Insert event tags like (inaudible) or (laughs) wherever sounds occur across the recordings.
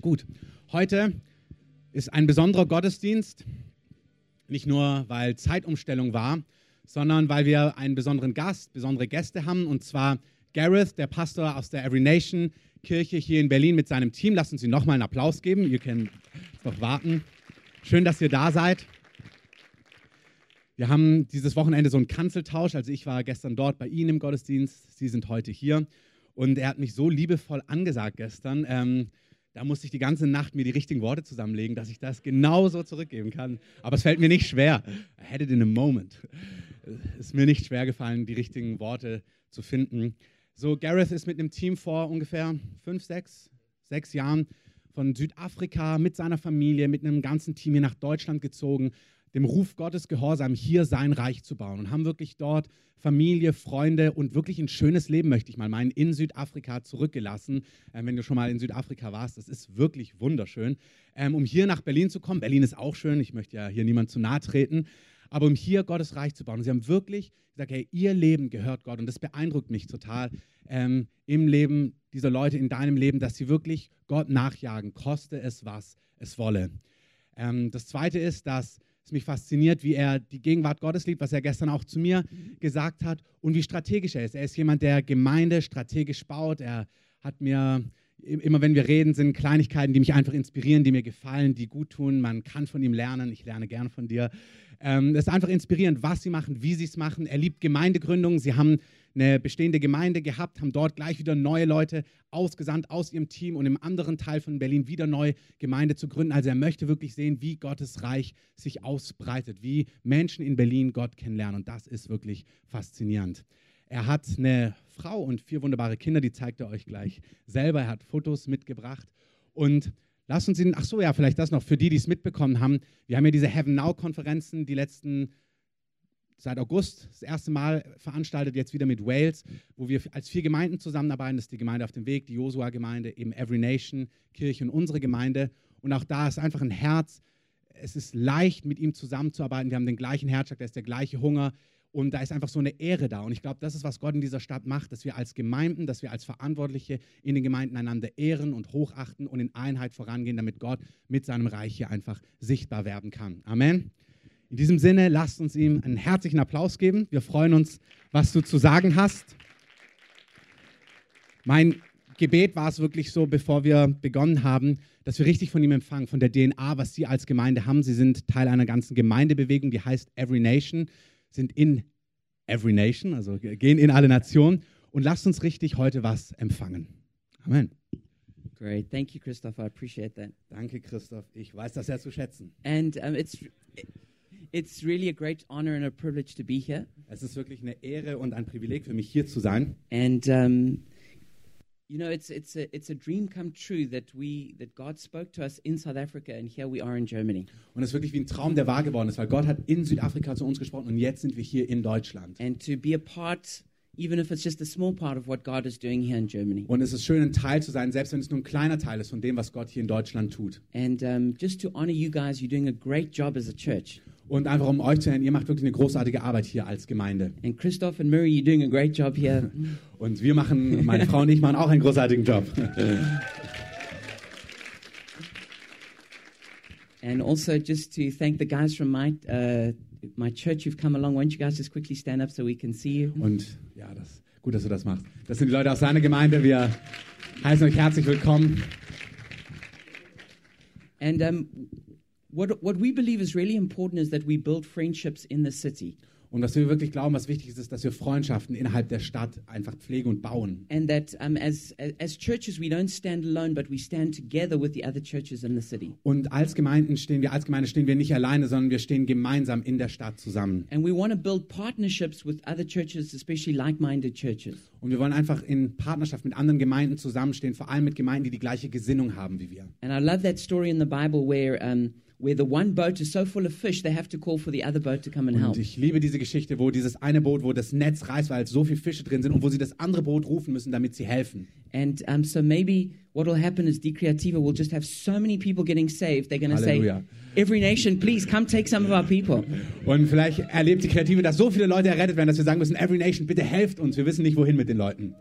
Gut, heute ist ein besonderer Gottesdienst, nicht nur weil Zeitumstellung war, sondern weil wir einen besonderen Gast, besondere Gäste haben, und zwar Gareth, der Pastor aus der Every Nation Kirche hier in Berlin mit seinem Team. Lasst uns ihm nochmal einen Applaus geben. Ihr könnt noch warten. Schön, dass ihr da seid. Wir haben dieses Wochenende so einen Kanzeltausch. Also ich war gestern dort bei Ihnen im Gottesdienst. Sie sind heute hier. Und er hat mich so liebevoll angesagt gestern. Ähm, da musste ich die ganze Nacht mir die richtigen Worte zusammenlegen, dass ich das genauso zurückgeben kann. Aber es fällt mir nicht schwer. I had it in a moment. Es ist mir nicht schwer gefallen, die richtigen Worte zu finden. So, Gareth ist mit einem Team vor ungefähr fünf, sechs, sechs Jahren von Südafrika mit seiner Familie, mit einem ganzen Team hier nach Deutschland gezogen, dem Ruf Gottes gehorsam, hier sein Reich zu bauen und haben wirklich dort Familie, Freunde und wirklich ein schönes Leben, möchte ich mal meinen, in Südafrika zurückgelassen. Ähm, wenn du schon mal in Südafrika warst, das ist wirklich wunderschön. Ähm, um hier nach Berlin zu kommen, Berlin ist auch schön, ich möchte ja hier niemand zu nahe treten, aber um hier Gottes Reich zu bauen. Sie haben wirklich gesagt, hey, ihr Leben gehört Gott und das beeindruckt mich total ähm, im Leben dieser Leute, in deinem Leben, dass sie wirklich Gott nachjagen, koste es, was es wolle. Ähm, das Zweite ist, dass es mich fasziniert, wie er die Gegenwart Gottes liebt, was er gestern auch zu mir gesagt hat und wie strategisch er ist. Er ist jemand, der Gemeinde strategisch baut. Er hat mir immer wenn wir reden, sind Kleinigkeiten, die mich einfach inspirieren, die mir gefallen, die gut tun. Man kann von ihm lernen. Ich lerne gerne von dir. Ähm, es ist einfach inspirierend, was sie machen, wie sie es machen. Er liebt Gemeindegründung. Sie haben eine bestehende Gemeinde gehabt, haben dort gleich wieder neue Leute ausgesandt aus ihrem Team und im anderen Teil von Berlin wieder neue Gemeinde zu gründen. Also er möchte wirklich sehen, wie Gottes Reich sich ausbreitet, wie Menschen in Berlin Gott kennenlernen. Und das ist wirklich faszinierend. Er hat eine Frau und vier wunderbare Kinder, die zeigt er euch gleich selber. Er hat Fotos mitgebracht. Und lasst uns ihn, ach so, ja, vielleicht das noch für die, die es mitbekommen haben. Wir haben ja diese Heaven Now-Konferenzen die letzten, seit August, das erste Mal veranstaltet, jetzt wieder mit Wales, wo wir als vier Gemeinden zusammenarbeiten. Das ist die Gemeinde auf dem Weg, die Josua-Gemeinde, eben Every Nation, Kirche und unsere Gemeinde. Und auch da ist einfach ein Herz. Es ist leicht, mit ihm zusammenzuarbeiten. Wir haben den gleichen Herzschlag, da ist der gleiche Hunger. Und da ist einfach so eine Ehre da. Und ich glaube, das ist, was Gott in dieser Stadt macht, dass wir als Gemeinden, dass wir als Verantwortliche in den Gemeinden einander ehren und hochachten und in Einheit vorangehen, damit Gott mit seinem Reich hier einfach sichtbar werden kann. Amen. In diesem Sinne, lasst uns ihm einen herzlichen Applaus geben. Wir freuen uns, was du zu sagen hast. Mein Gebet war es wirklich so, bevor wir begonnen haben, dass wir richtig von ihm empfangen, von der DNA, was Sie als Gemeinde haben. Sie sind Teil einer ganzen Gemeindebewegung, die heißt Every Nation sind in every nation, also gehen in alle Nationen und lasst uns richtig heute was empfangen. Amen. Great. Thank you, Christoph. I appreciate that. Danke, Christoph. Ich weiß das sehr zu schätzen. And um, it's it's really a great honor and a privilege to be here. Es ist wirklich eine Ehre und ein Privileg für mich hier zu sein. And um, you know, it's it's a it's a dream come true that we that God spoke to us in South Africa, and here we are in Germany. Und es ist wirklich wie ein Traum, der wahr geworden ist, weil Gott hat in Südafrika zu uns gesprochen und jetzt sind wir hier in Deutschland. And to be a part, even if it's just a small part of what God is doing here in Germany. Und es ist schön, ein Teil zu sein, selbst wenn es nur ein kleiner Teil ist von dem, was Gott hier in Deutschland tut. And um, just to honor you guys, you're doing a great job as a church. Und einfach um euch zu erinnern, ihr macht wirklich eine großartige Arbeit hier als Gemeinde. And Christoph and Murray, you're doing a great job here. (laughs) Und wir machen, meine Frau und ich machen auch einen großartigen Job. (laughs) And also just to thank the guys from my uh, my church who've come along. Won't you guys just quickly stand up so we can see you? Und ja, das gut, dass du das machst. Das sind die Leute aus seiner Gemeinde. Wir heißen euch herzlich willkommen. And um, what what we believe is really important is that we build friendships in the city. Und was wir wirklich glauben, was wichtig ist, ist, dass wir Freundschaften innerhalb der Stadt einfach pflegen und bauen. And that um, as as churches we don't stand alone, but we stand together with the other churches in the city. Und als Gemeinden stehen wir, als Gemeinde stehen wir nicht alleine, sondern wir stehen gemeinsam in der Stadt zusammen. And we want to build partnerships with other churches, especially like-minded churches. Und wir wollen einfach in Partnerschaft mit anderen Gemeinden zusammenstehen, vor allem mit Gemeinden, die die gleiche Gesinnung haben wie wir. And I love that story in the Bible where um, where the one boat is so full of fish, they have to call for the other boat to come and help. Und ich liebe diese Geschichte, wo dieses eine Boot, wo das Netz reißt, weil so viele Fische drin sind und wo sie das andere Boot rufen müssen, damit sie helfen. And um, so maybe what will happen is De Creativa will just have so many people getting saved. They're going to say, every nation, please come take some of our people. (laughs) Und vielleicht erlebt die Kreative, dass so viele Leute errettet werden, dass wir sagen müssen, every nation, bitte helft uns. Wir wissen nicht, wohin mit den Leuten.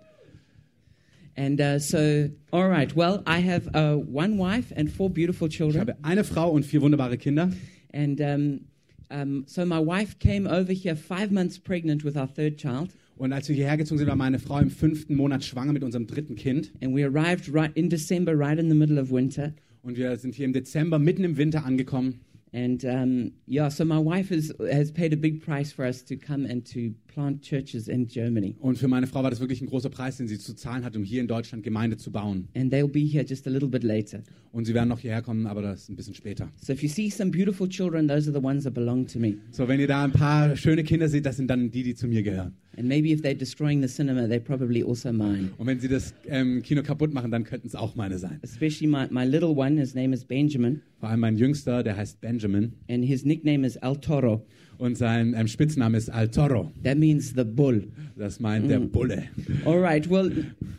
And uh, so, all right. Well, I have uh, one wife and four beautiful Ich children. habe eine Frau und vier wunderbare Kinder. And um, um, so my wife came over here five months pregnant with our third child. Und als wir hierher gezogen sind, war meine Frau im fünften Monat schwanger mit unserem dritten Kind. And we arrived right in December, right in the middle of winter. Und wir sind hier im Dezember mitten im Winter angekommen. And um, yeah, so my wife has, has paid a big price for us to come and to plant churches in Germany. Und für meine Frau war das wirklich ein großer Preis, den sie zu zahlen hat, um hier in Deutschland Gemeinde zu bauen. And they'll be here just a little bit later. Und sie werden noch hierher kommen, aber das ist ein bisschen später. So if you see some beautiful children, those are the ones that belong to me. So, wenn ihr da ein paar schöne Kinder seht, das sind dann die, die zu mir gehören. And maybe if they're destroying the cinema, they're probably also mine. Und wenn sie das ähm, Kino kaputt machen, dann könnten es auch meine sein. Especially my, my little one, his name is Benjamin, Vor allem mein Jüngster, der heißt Benjamin. and his nickname is El Toro. Und sein ähm, Spitzname ist Al Toro. That means the bull. Das meint der Bulle. All right, well,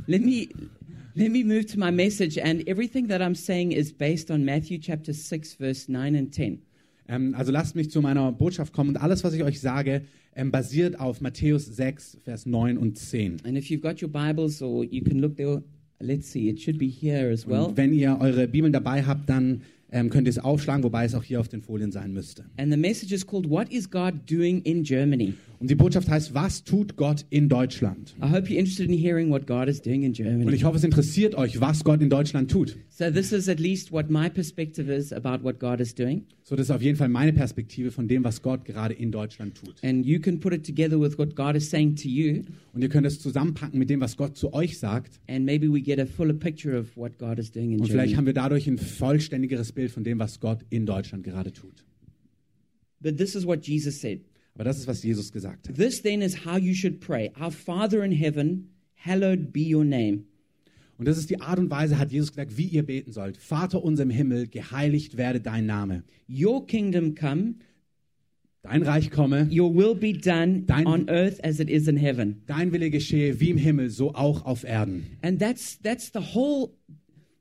let me. Let me move to my message, and everything that I'm saying is based on Matthew chapter 6, verse 9 and 10. Ähm, also lasst mich zu meiner Botschaft kommen. Und alles, was ich euch sage, ähm, basiert auf Matthäus 6, Vers 9 und 10. And if you've got your Bibles, or you can look there, let's see, it should be here as well. Und wenn ihr eure Bibeln dabei habt, dann ähm, könnt ihr es aufschlagen, wobei es auch hier auf den Folien sein müsste. And the message is called What is God Doing in Germany? Und die Botschaft heißt, was tut Gott in Deutschland? I hope you're interested in hearing what God is doing in Und Germany. ich hoffe, es interessiert euch, was Gott in Deutschland tut. So, this is at least what my perspective is about what God is doing. So, das ist auf jeden Fall meine Perspektive von dem, was Gott gerade in Deutschland tut. And you can put it together with what God is saying to you, Und ihr könnt es zusammenpacken mit dem, was Gott zu euch sagt. and maybe we get a fuller picture of what God is doing in Und vielleicht Germany. haben wir dadurch ein vollständigeres Bild von dem, was Gott in Deutschland gerade tut. But this is what Jesus said. Aber das ist, was Jesus gesagt hat. This then is how you should pray Our Father in heaven, hallowed be your name. Und das ist die Art und Weise, hat Jesus gesagt, wie ihr beten sollt. Vater unser im Himmel, geheiligt werde dein Name. Your kingdom come, Dein Reich komme, your will be done Dein- on earth as it is in heaven. dein Wille geschehe wie im Himmel, so auch auf Erden. And that's that's the whole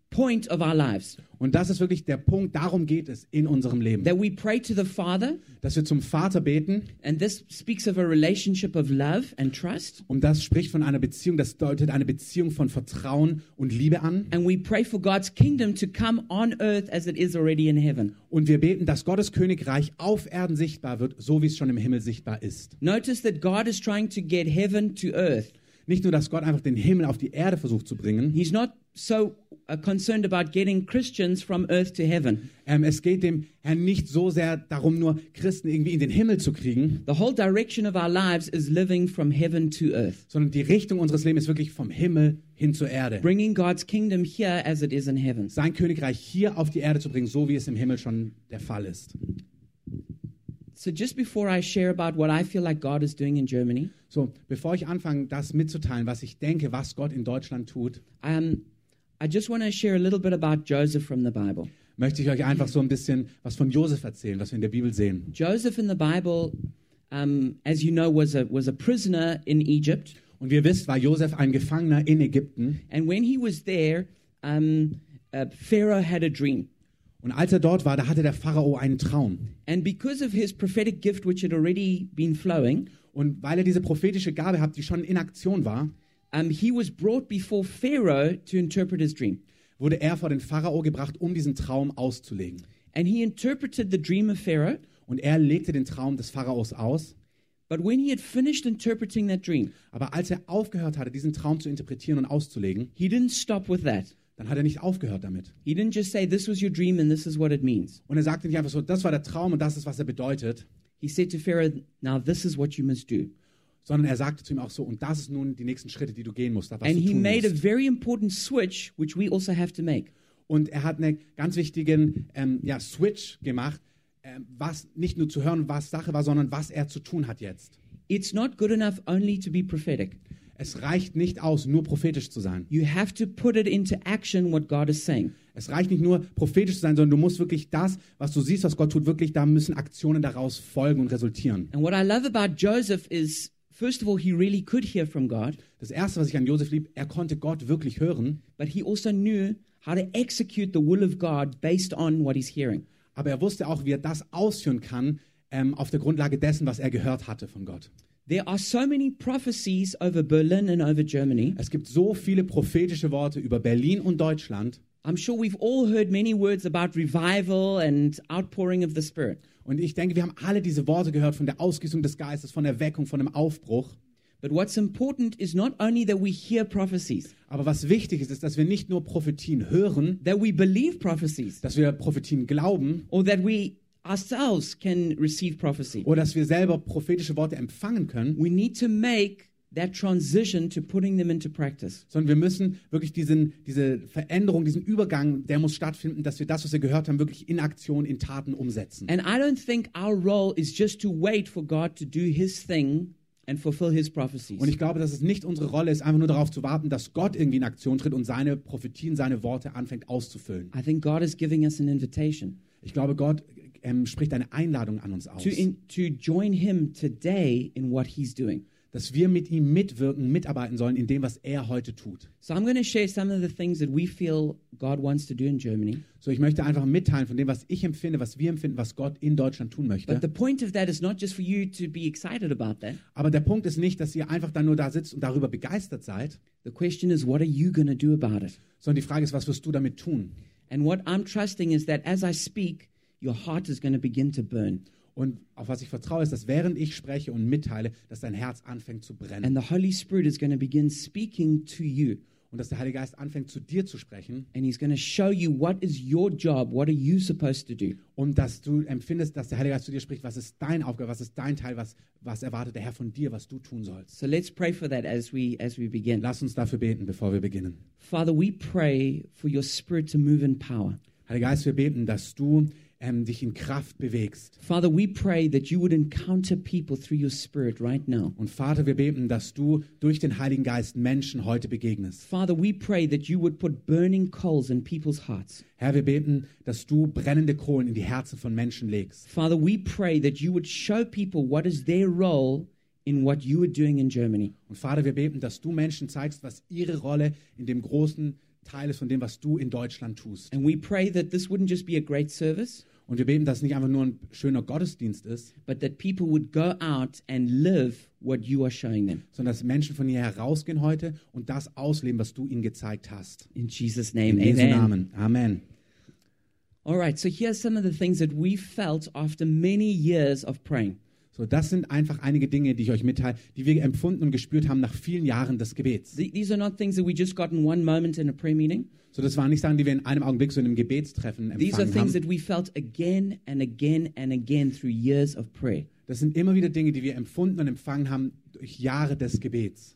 point of our lives. Und das ist wirklich der Punkt, darum geht es in unserem Leben. That we pray to the Father, Dass wir zum Vater beten and this speaks of a relationship of love and trust. und das spricht von einer Beziehung, das deutet eine Beziehung von Vertrauen und Liebe an. And we pray for God's kingdom to come on earth as it is already in heaven. Und wir beten, dass Gottes Königreich auf Erden sichtbar wird, so wie es schon im Himmel sichtbar ist. Notice that God is trying to get heaven to earth. Nicht nur, dass Gott einfach den Himmel auf die Erde versucht zu bringen. He's not so uh, concerned about getting Christians from earth to heaven. Ähm, es geht dem Herrn nicht so sehr darum, nur Christen irgendwie in den Himmel zu kriegen, The whole direction of our lives is living from heaven to earth, sondern die Richtung unseres Lebens ist wirklich vom Himmel hin zur Erde. bringing God's kingdom here as it is in heaven. Sein Königreich hier auf die Erde zu bringen, so wie es im Himmel schon der Fall ist. So, just before I share about what I feel like God is doing in Germany, So, bevor ich anfange, das mitzuteilen, was ich denke, was Gott in Deutschland tut, um, I just want to share a little bit about Joseph from the Bible. möchte ich euch einfach so ein bisschen was von Josef erzählen, was wir in der Bibel sehen. Joseph in the Bible, um, as you know, was a, was a prisoner in Egypt. Und wie ihr wisst, war Josef ein Gefangener in Ägypten. And when he was there, um, uh, Pharaoh had a dream. Und als er dort war, da hatte der Pharao einen Traum. And because of his prophetic gift, which had already been flowing, Und weil er diese prophetische Gabe hat, die schon in Aktion war, um, he was brought before Pharaoh to interpret his dream. wurde er vor den Pharao gebracht, um diesen Traum auszulegen. And he interpreted the dream of Pharaoh. Und er legte den Traum des Pharaos aus. But when he had finished interpreting that dream, Aber als er aufgehört hatte, diesen Traum zu interpretieren und auszulegen, he didn't stop with that. Dann hat er nicht aufgehört damit. He didn't just say, This was your dream and this is what it means. Und er sagte nicht einfach so, das war der Traum und das ist, was er bedeutet, He said to Pharaoh, Now this is what you must do. sondern er sagte zu ihm auch so, und das ist nun die nächsten Schritte, die du gehen musst, was And du he tun made a musst. very important switch, which we also have to make. Und er hat einen ganz wichtigen ähm, ja, Switch gemacht, ähm, was nicht nur zu hören, was Sache war, sondern was er zu tun hat jetzt. It's not good enough only to be prophetic. Es reicht nicht aus, nur prophetisch zu sein. You have to put it into action what God is saying. Es reicht nicht nur prophetisch zu sein, sondern du musst wirklich das, was du siehst, was Gott tut, wirklich, da müssen Aktionen daraus folgen und resultieren. And what I love about Joseph is, first of all, he really could hear from God, Das Erste, was ich an Josef lieb, er konnte Gott wirklich hören, but he also knew how to execute the will of God based on what he's hearing. aber er wusste auch, wie er das ausführen kann, ähm, auf der Grundlage dessen, was er gehört hatte von Gott. There are so many prophecies over Berlin and over Germany. Es gibt so viele prophetische Worte über Berlin und Deutschland. I'm sure we've all heard many words about revival and outpouring of the Spirit. Und ich denke, wir haben alle diese Worte gehört von der Ausgießung des Geistes, von der Weckung, von dem Aufbruch. But what's important is not only that we hear prophecies, Aber was wichtig ist, ist, dass wir nicht nur Prophetien hören, that we believe prophecies, dass wir Prophetien glauben or that we ourselves can receive prophecy. oder dass wir selber prophetische Worte empfangen können, We need to make that transition to putting them into practice. sondern wir müssen wirklich diesen, diese Veränderung, diesen Übergang, der muss stattfinden, dass wir das, was wir gehört haben, wirklich in Aktion, in Taten umsetzen. And I don't think our role is just to wait for God to do his thing and fulfill his prophecies. Und ich glaube, dass es nicht unsere Rolle ist, einfach nur darauf zu warten, dass Gott irgendwie in Aktion tritt und seine Prophetien, seine Worte anfängt auszufüllen. I think God is giving us an invitation Ich glaube, Gott ähm, spricht eine Einladung an uns aus, to, in, to join him today in what he's doing. dass wir mit ihm mitwirken, mitarbeiten sollen in dem, was er heute tut. So I'm going to share some of the things that we feel God wants to do in Germany. So, ich möchte einfach mitteilen von dem, was ich empfinde, was wir empfinden, was Gott in Deutschland tun But möchte. the point of that is not just for you to be excited about that. Aber der Punkt ist nicht, dass ihr einfach dann nur da sitzt und darüber begeistert seid, The question is, what are you going to do about it? sondern die Frage ist, was wirst du damit tun? And what I'm trusting is that as I speak, your heart is going to begin to burn. Und auf was ich vertraue, ist, dass während ich spreche und mitteile, dass dein Herz anfängt zu brennen. And the Holy Spirit is going to begin speaking to you. Und dass der Heilige Geist anfängt, zu dir zu sprechen. And He's going to show you what is your job, what are you supposed to do. Und dass du empfindest, dass der Heilige Geist zu dir spricht, was ist deine Aufgabe, was ist dein Teil, was, was erwartet der Herr von dir, was du tun sollst. So let's pray for that as we as we begin. Lass uns dafür beten, bevor wir beginnen. Father, we pray for your spirit to move in power. Heiliger Geist, wir beten, dass du ähm, dich in Kraft bewegst. Father, we pray that you would encounter people through your spirit right now. Und Vater, wir beten, dass du durch den Heiligen Geist Menschen heute begegnest. Father, we pray that you would put burning coals in people's hearts. Herr, wir beten, dass du brennende Kohlen in die Herzen von Menschen legst. Father, we pray that you would show people what is their role in what you are doing in Germany. Und Vater, wir beten, dass du Menschen zeigst, was ihre Rolle in dem großen Teil ist von dem, was du in Deutschland tust. And we pray that this wouldn't just be a great service, Und wir beten, dass es nicht einfach nur ein schöner Gottesdienst ist, but that people would go out and live what you are showing them. sondern dass Menschen von hier herausgehen heute und das ausleben, was du ihnen gezeigt hast. In Jesus' In name, Jesu amen. Namen. Amen. All right, so here's some of the things that we felt after many years of praying. So, das sind einfach einige Dinge, die ich euch mitteile, die wir empfunden und gespürt haben nach vielen Jahren des Gebets. Th- These are not things that we just got in one moment in a prayer meeting. So, das waren nicht Sachen, die wir in einem Augenblick so in einem Gebetstreffen These are empfangen things haben. that we felt again and again and again through years of prayer. Das sind immer wieder Dinge, die wir empfunden und empfangen haben durch Jahre des Gebets.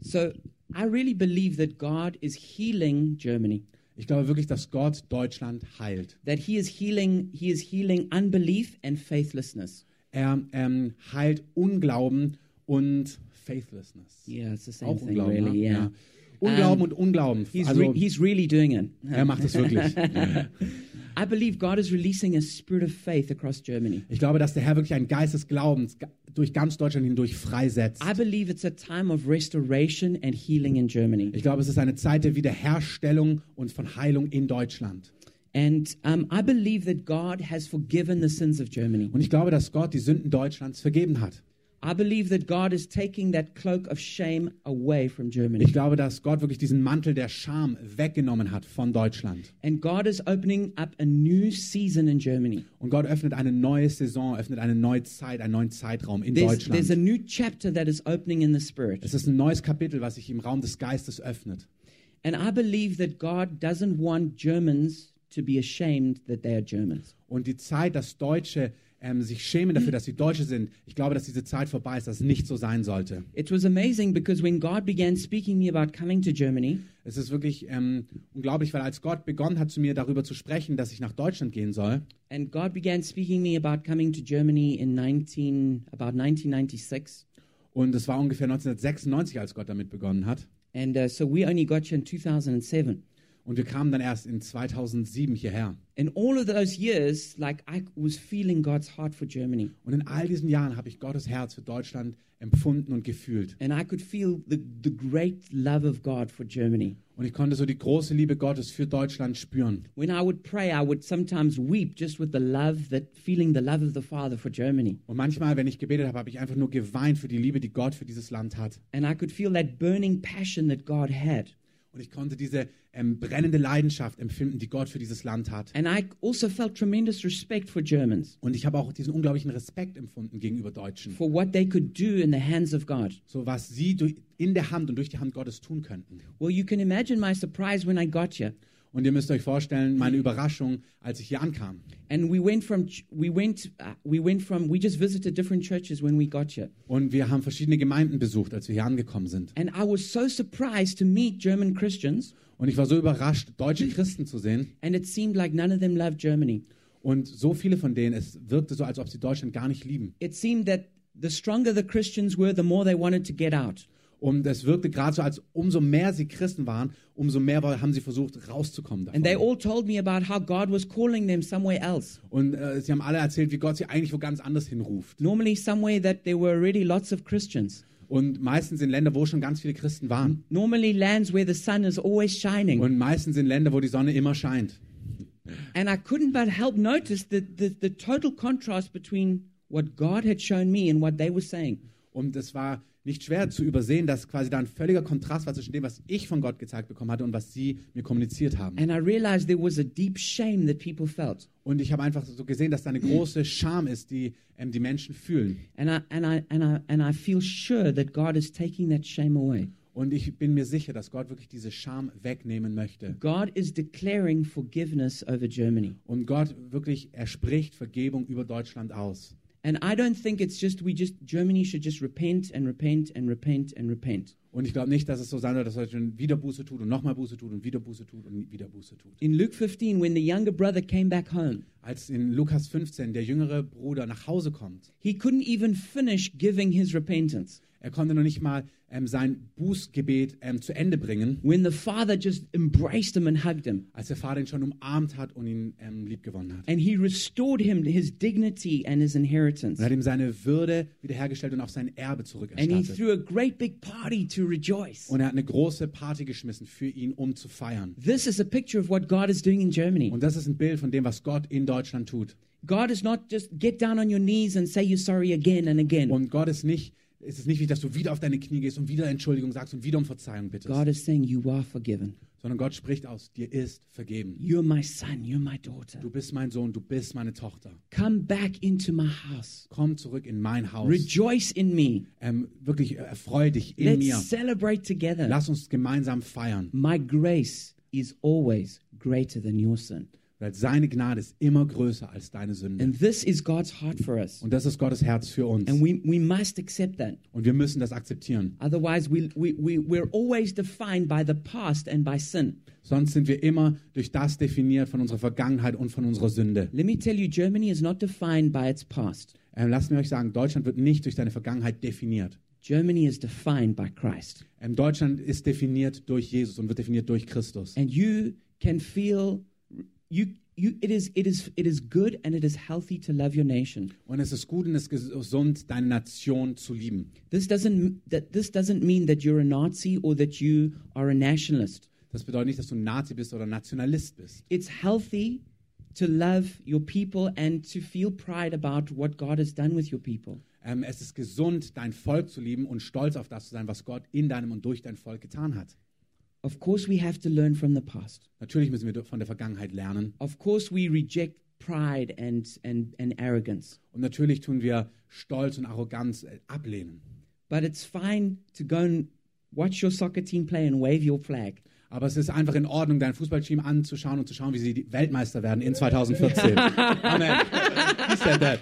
So I really believe that God is healing Germany. Ich glaube wirklich, dass Gott Deutschland heilt. That He is healing, He is healing unbelief and faithlessness. Er ähm, heilt Unglauben und Faithlessness. Yeah, it's the same Auch thing, Unglauben, really. ne? Yeah. ja. Unglauben Um, und Unglauben. He's, Also, re- he's really doing it. er macht es wirklich. (laughs) I believe God is releasing a spirit of faith across Germany. Ich glaube, dass der Herr wirklich einen Geist des Glaubens durch ganz Deutschland hindurch freisetzt. I believe it's a time of restoration and healing in Germany. Ich glaube, es ist eine Zeit der Wiederherstellung und von Heilung in Deutschland. And um, I believe that God has forgiven the sins of Germany. Und ich glaube, dass Gott die Sünden Deutschlands vergeben hat. I believe that God is taking that cloak of shame away from Germany. Ich glaube, dass Gott wirklich diesen Mantel der Scham weggenommen hat von Deutschland. And God is opening up a new season in Germany. Und Gott öffnet eine neue Saison, öffnet eine neue Zeit, einen neuen Zeitraum in There's, there's a Deutschland. new chapter that is opening in the Spirit. Es ist ein neues Kapitel, was sich im Raum des Geistes öffnet. And I believe that God doesn't want Germans to be ashamed that they are Germans. Und die Zeit, dass Deutsche ähm, sich schämen dafür, dass sie Deutsche sind, ich glaube, dass diese Zeit vorbei ist, dass es nicht so sein sollte. It was amazing because when God began speaking me about coming to Germany, Es ist wirklich ähm, unglaublich, weil als Gott begonnen hat, zu mir darüber zu sprechen, dass ich nach Deutschland gehen soll, and God began speaking me about coming to Germany in 19 about 1996. und es war ungefähr 1996, als Gott damit begonnen hat. And uh, so we only got here in 2007. Und wir kamen dann erst in 2007 hierher. And all of those years, like I was feeling God's heart for Germany. Und in all diesen Jahren habe ich Gottes Herz für Deutschland empfunden und gefühlt. And I could feel the, the great love of God for Germany. Und ich konnte so die große Liebe Gottes für Deutschland spüren. When I would pray, I would sometimes weep just with the love that feeling the love of the Father for Germany. Und manchmal, wenn ich gebetet habe, habe ich einfach nur geweint für die Liebe, die Gott für dieses Land hat. And I could feel that burning passion that God had. Und ich konnte diese ähm, brennende Leidenschaft empfinden, die Gott für dieses Land hat. And I also felt tremendous respect for Germans, Und ich habe auch diesen unglaublichen Respekt empfunden gegenüber Deutschen. for what they could do in the hands of God. So was sie durch, in der Hand und durch die Hand Gottes tun könnten. Well, you can imagine my surprise when I got here. Und ihr müsst euch vorstellen, meine Überraschung, als ich hier ankam. And we went from we went uh, we went from we just visited different churches when we got here. Und wir haben verschiedene Gemeinden besucht, als wir hier angekommen sind. And I was so surprised to meet German Christians, Und ich war so überrascht, deutsche Christen zu sehen. and it seemed like none of them loved Germany. Und so viele von denen, es wirkte so, als ob sie Deutschland gar nicht lieben. It seemed that the stronger the Christians were, the more they wanted to get out. Und es wirkte gerade so, als umso mehr sie Christen waren, umso mehr haben sie versucht, rauszukommen And they davon. all told me about how God was calling them somewhere else. Und äh, sie haben alle erzählt, wie Gott sie eigentlich wo ganz anders hinruft. Normally, somewhere that there were already lots of Christians. Und meistens in Länder, wo schon ganz viele Christen waren. Normally, lands where the sun is always shining. Und meistens in Länder, wo die Sonne immer scheint. And I couldn't but help notice the, the, the total contrast between what God had shown me and what they were saying. Und es war nicht schwer zu übersehen, dass quasi da ein völliger Kontrast war zwischen dem, was ich von Gott gezeigt bekommen hatte und was sie mir kommuniziert haben. And I realized there was a deep shame that people felt. Und ich habe einfach so gesehen, dass da eine große Scham ist, die ähm, die Menschen fühlen. And I, and, I, and, I, and I feel sure that God is taking that shame away. Und ich bin mir sicher, dass Gott wirklich diese Scham wegnehmen möchte. God is declaring forgiveness over Germany. Und Gott wirklich, er spricht Vergebung über Deutschland aus. And I don't think it's just, we just, Germany should just repent and repent and repent and repent. Und ich glaube nicht, dass es so sein soll, dass Deutschland wieder Buße tut und nochmal Buße tut und wieder Buße tut und wieder Buße tut. In Luke 15, when the younger brother came back home, Als in Lukas 15 der jüngere Bruder nach Hause kommt, he couldn't even finish giving his repentance er konnte noch nicht mal ähm, sein Bußgebet ähm, zu Ende bringen, when the father just embraced him and hugged him. als der Vater ihn schon umarmt hat und ihn ähm, liebgewonnen hat. And he restored him his dignity and his inheritance. Und hat ihm seine Würde wiederhergestellt und auch sein Erbe And he zurückerstattet. threw a great big party to rejoice. Und er hat eine große Party geschmissen für ihn, um zu feiern. This is a picture of what God is doing in Germany. Und das ist ein Bild von dem, was Gott in Deutschland tut. God is not just get down on your knees and say you're sorry again and again. Und Gott ist nicht, es ist nicht wichtig, dass du wieder auf deine Knie gehst und wieder Entschuldigung sagst und wieder um Verzeihung bittest, God is saying you are forgiven. sondern Gott spricht aus, dir ist vergeben. You're my son, you're my daughter. Du bist mein Sohn, du bist meine Tochter. Come back into my house. Komm zurück in mein Haus. Rejoice in me. Ähm, wirklich äh, erfreu dich in mir. Let's celebrate together. Lass uns gemeinsam feiern, My grace is always greater than your sin. Weil seine Gnade ist immer größer als deine Sünde. And this is God's heart for us. Und das ist Gottes Herz für uns. And we, we must accept that. Und wir müssen das akzeptieren. Otherwise, we, we, we, we're always defined by the past and by sin. Sonst sind wir immer durch das definiert von unserer Vergangenheit und von unserer Sünde. Let me tell you, Germany is not defined by its past. Ähm, lasst mir euch sagen, Deutschland wird nicht durch deine Vergangenheit definiert. Germany is defined by Christ. Ähm, Deutschland ist definiert durch Jesus und wird definiert durch Christus. And you can feel you you it is it is it is good and it is healthy to love your nation. Und es ist gut und es ist gesund, deine Nation zu lieben. This doesn't that this doesn't mean that you're a Nazi or that you are a nationalist. Das bedeutet nicht, dass du Nazi bist oder Nationalist bist. It's healthy to love your people and to feel pride about what God has done with your people. Ähm, es ist gesund, dein Volk zu lieben und stolz auf das zu sein, was Gott in deinem und durch dein Volk getan hat. Of course we have to learn from the past. Natürlich müssen wir von der Vergangenheit lernen. Of course we reject pride and and and arrogance. Und natürlich tun wir Stolz und Arroganz äh, ablehnen. But it's fine to go and watch your soccer team play and wave your flag. Aber es ist einfach in Ordnung, dein Fußballteam anzuschauen und zu schauen, wie sie Weltmeister werden in 2014. (laughs) Amen. He said that.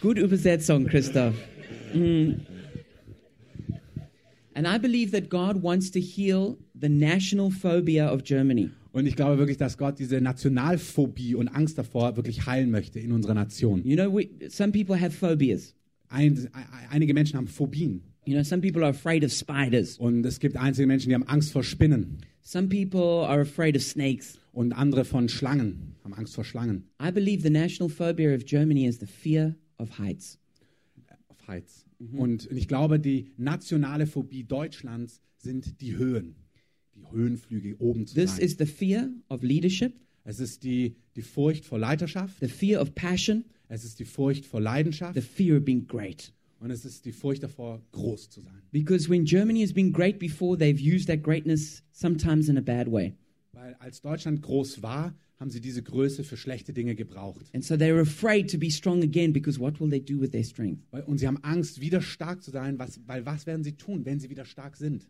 Good Übersetzung, Christoph. Mm. And I believe that God wants to heal the national phobia of Germany. Und ich glaube wirklich, dass Gott diese Nationalphobie und Angst davor wirklich heilen möchte in unserer Nation. You know, we, some people have phobias. Ein, ein, einige Menschen haben Phobien. You know, some people are afraid of spiders. Und es gibt einzige Menschen, die haben Angst vor Spinnen. Some people are afraid of snakes. Und andere von Schlangen, haben Angst vor Schlangen. I believe the national phobia of Germany is the fear of heights. Auf Heiz. Und ich glaube, die nationale Phobie Deutschlands sind die Höhen. Die Höhenflüge oben zu This sein. is the fear of leadership, Es ist die, die Furcht vor Leiterschaft. the fear of passion, Es ist die Furcht vor Leidenschaft. the fear of being great. Und es ist die Furcht davor, groß zu sein. Because when Germany has been great before, they've used that greatness sometimes in a bad way. Weil als Deutschland groß war, haben sie diese Größe für schlechte Dinge gebraucht. And so they're afraid to be strong again because what will they do with their strength? Und sie haben Angst, wieder stark zu sein, was, weil was werden sie tun, wenn sie wieder stark sind?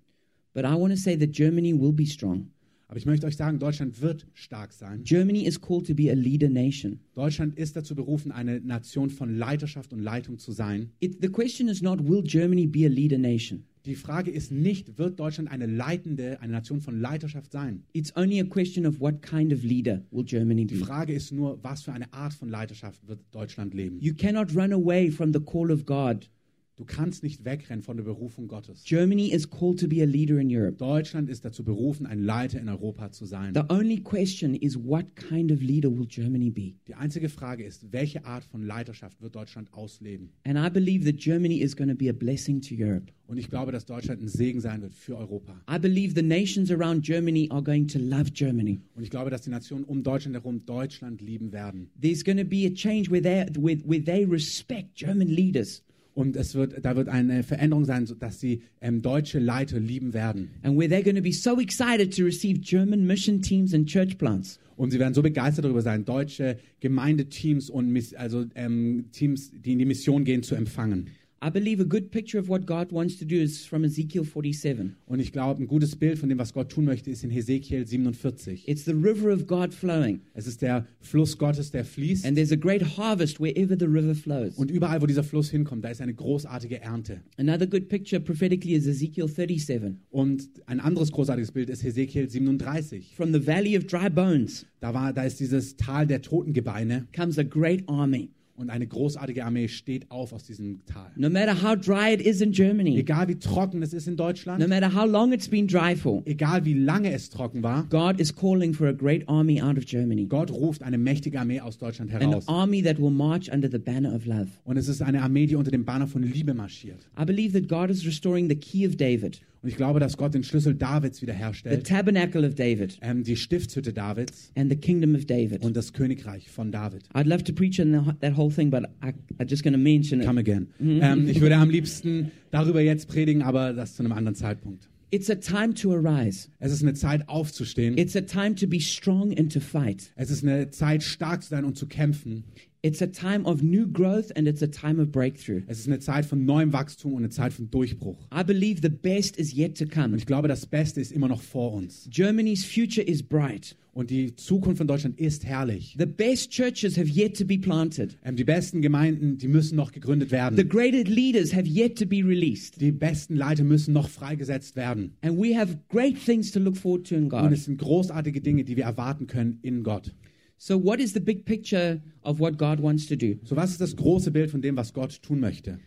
But I want to say that Germany will be strong. Aber ich möchte euch sagen, Deutschland wird stark sein. Germany is called to be a leader nation. Deutschland ist dazu berufen, eine Nation von Leiterschaft und Leitung zu sein. It, the question is not, will Germany be a leader nation? Die Frage ist nicht, wird Deutschland eine leitende, eine Nation von Leiterschaft sein? It's only a question of what kind of leader will Germany Die be. Frage ist nur, was für eine Art von Leiterschaft wird Deutschland leben? You cannot run away from the call of God. Du kannst nicht wegrennen von der Berufung Gottes. Germany is called to be a leader in Europe. Deutschland ist dazu berufen, ein Leiter in Europa zu sein. The only question is, what kind of leader will Germany be? Die einzige Frage ist, welche Art von Leiterschaft wird Deutschland ausleben? And I believe that Germany is going to be a blessing to Europe. Und ich glaube, dass Deutschland ein Segen sein wird für Europa. I believe the nations around Germany are going to love Germany. Und ich glaube, dass die Nationen um Deutschland herum Deutschland lieben werden. There's going to be a change where they, where, where they respect German leaders. Und es wird, da wird eine Veränderung sein, dass sie ähm, deutsche Leiter lieben werden. and where they're going to be so excited to receive German mission teams and church plants. Und sie werden so begeistert darüber sein, deutsche Gemeindeteams und also ähm, Teams, die in die Mission gehen, zu empfangen. I believe a good picture of what God wants to do is from Ezekiel 47. Und ich glaube, ein gutes Bild von dem, was Gott tun möchte, ist in Hesekiel 47. It's the river of God flowing, Es ist der Fluss Gottes, der fließt. and there's a great harvest wherever the river flows. Und überall, wo dieser Fluss hinkommt, da ist eine großartige Ernte. Another good picture prophetically is Ezekiel 37. Und ein anderes großartiges Bild ist Hesekiel 37. From the valley of dry bones Da, war, da ist dieses Tal der Totengebeine comes a great army. Und eine großartige Armee steht auf aus diesem Tal. No matter how dry it is in Germany, Egal wie trocken es ist in no Deutschland, matter how long it's been dry for, egal wie lange es trocken war, God is calling for a great army out of Germany. Gott ruft eine mächtige Armee aus Deutschland An heraus. army that will march under the banner of love. Und es ist eine Armee, die unter dem Banner von Liebe marschiert. I believe that God is restoring the key of David, Und ich glaube, dass Gott den Schlüssel Davids the wiederherstellt, tabernacle of David, ähm, die Stiftshütte Davids and the kingdom of David. und das Königreich von David. I'd love to preach on the, that whole thing, but I, I'm just going to mention Come it. again. Ähm, ich würde am liebsten darüber jetzt predigen, aber das zu einem anderen Zeitpunkt. It's a time to arise. Es ist eine Zeit aufzustehen. It's a time to be strong and to fight. Es ist eine Zeit stark zu sein und zu kämpfen. It's a time of new growth and it's a time of breakthrough. Es ist eine Zeit von neuem Wachstum und eine Zeit von Durchbruch. I believe the best is yet to Und come. ich glaube, das Beste ist immer noch vor uns. Germany's future is bright. Und die Zukunft von Deutschland ist herrlich. The best churches have yet to be planted. Ähm, die besten Gemeinden, die müssen noch gegründet The werden. greatest leaders have yet to be released. Die besten Leiter müssen noch freigesetzt werden. And we have great things to look forward to in Und God. es sind großartige Dinge, die wir erwarten können in Gott. So, what is the big picture of what God wants to do? So was ist das große Bild von dem, was Gott tun möchte?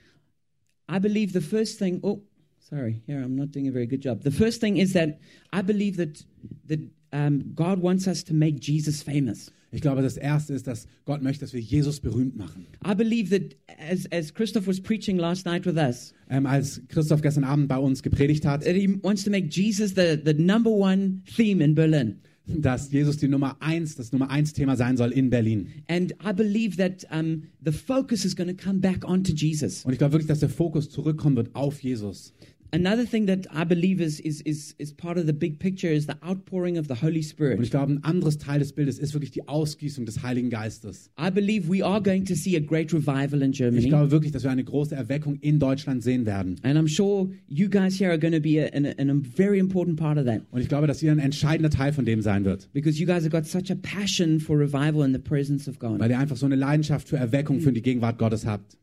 I believe the first thing, oh, sorry, here I'm not doing a very good job. The first thing is that I believe that, that um, God wants us to make Jesus famous. Ich glaube, das Erste ist, dass Gott möchte, dass wir Jesus berühmt machen. I believe that as, as Christoph was preaching last night with us, Ähm, als Christoph gestern Abend bei uns gepredigt hat, that he wants to make Jesus the, the number one theme in Berlin. Dass Jesus die Nummer eins, das Nummer eins Thema sein soll in Berlin. And I believe that um, the focus is going to come back onto Jesus. Und ich glaube wirklich, dass der Fokus zurückkommen wird auf Jesus. Another thing that I believe is, is, is, is part of the big picture is the outpouring of the Holy Und Spirit. ich glaube, ein anderes Teil des Bildes ist wirklich die Ausgießung des Heiligen Geistes. I believe we are going to see a great revival in Ich Germany. glaube wirklich, dass wir eine große Erweckung in Deutschland sehen werden. And I'm sure you guys here are going to be a, an, an, a very important part of that Und ich glaube, dass ihr ein entscheidender Teil von dem sein wird. because you guys have got such a passion for revival in the presence of God. Weil ihr einfach so eine Leidenschaft für Erweckung, für die Gegenwart Gottes habt.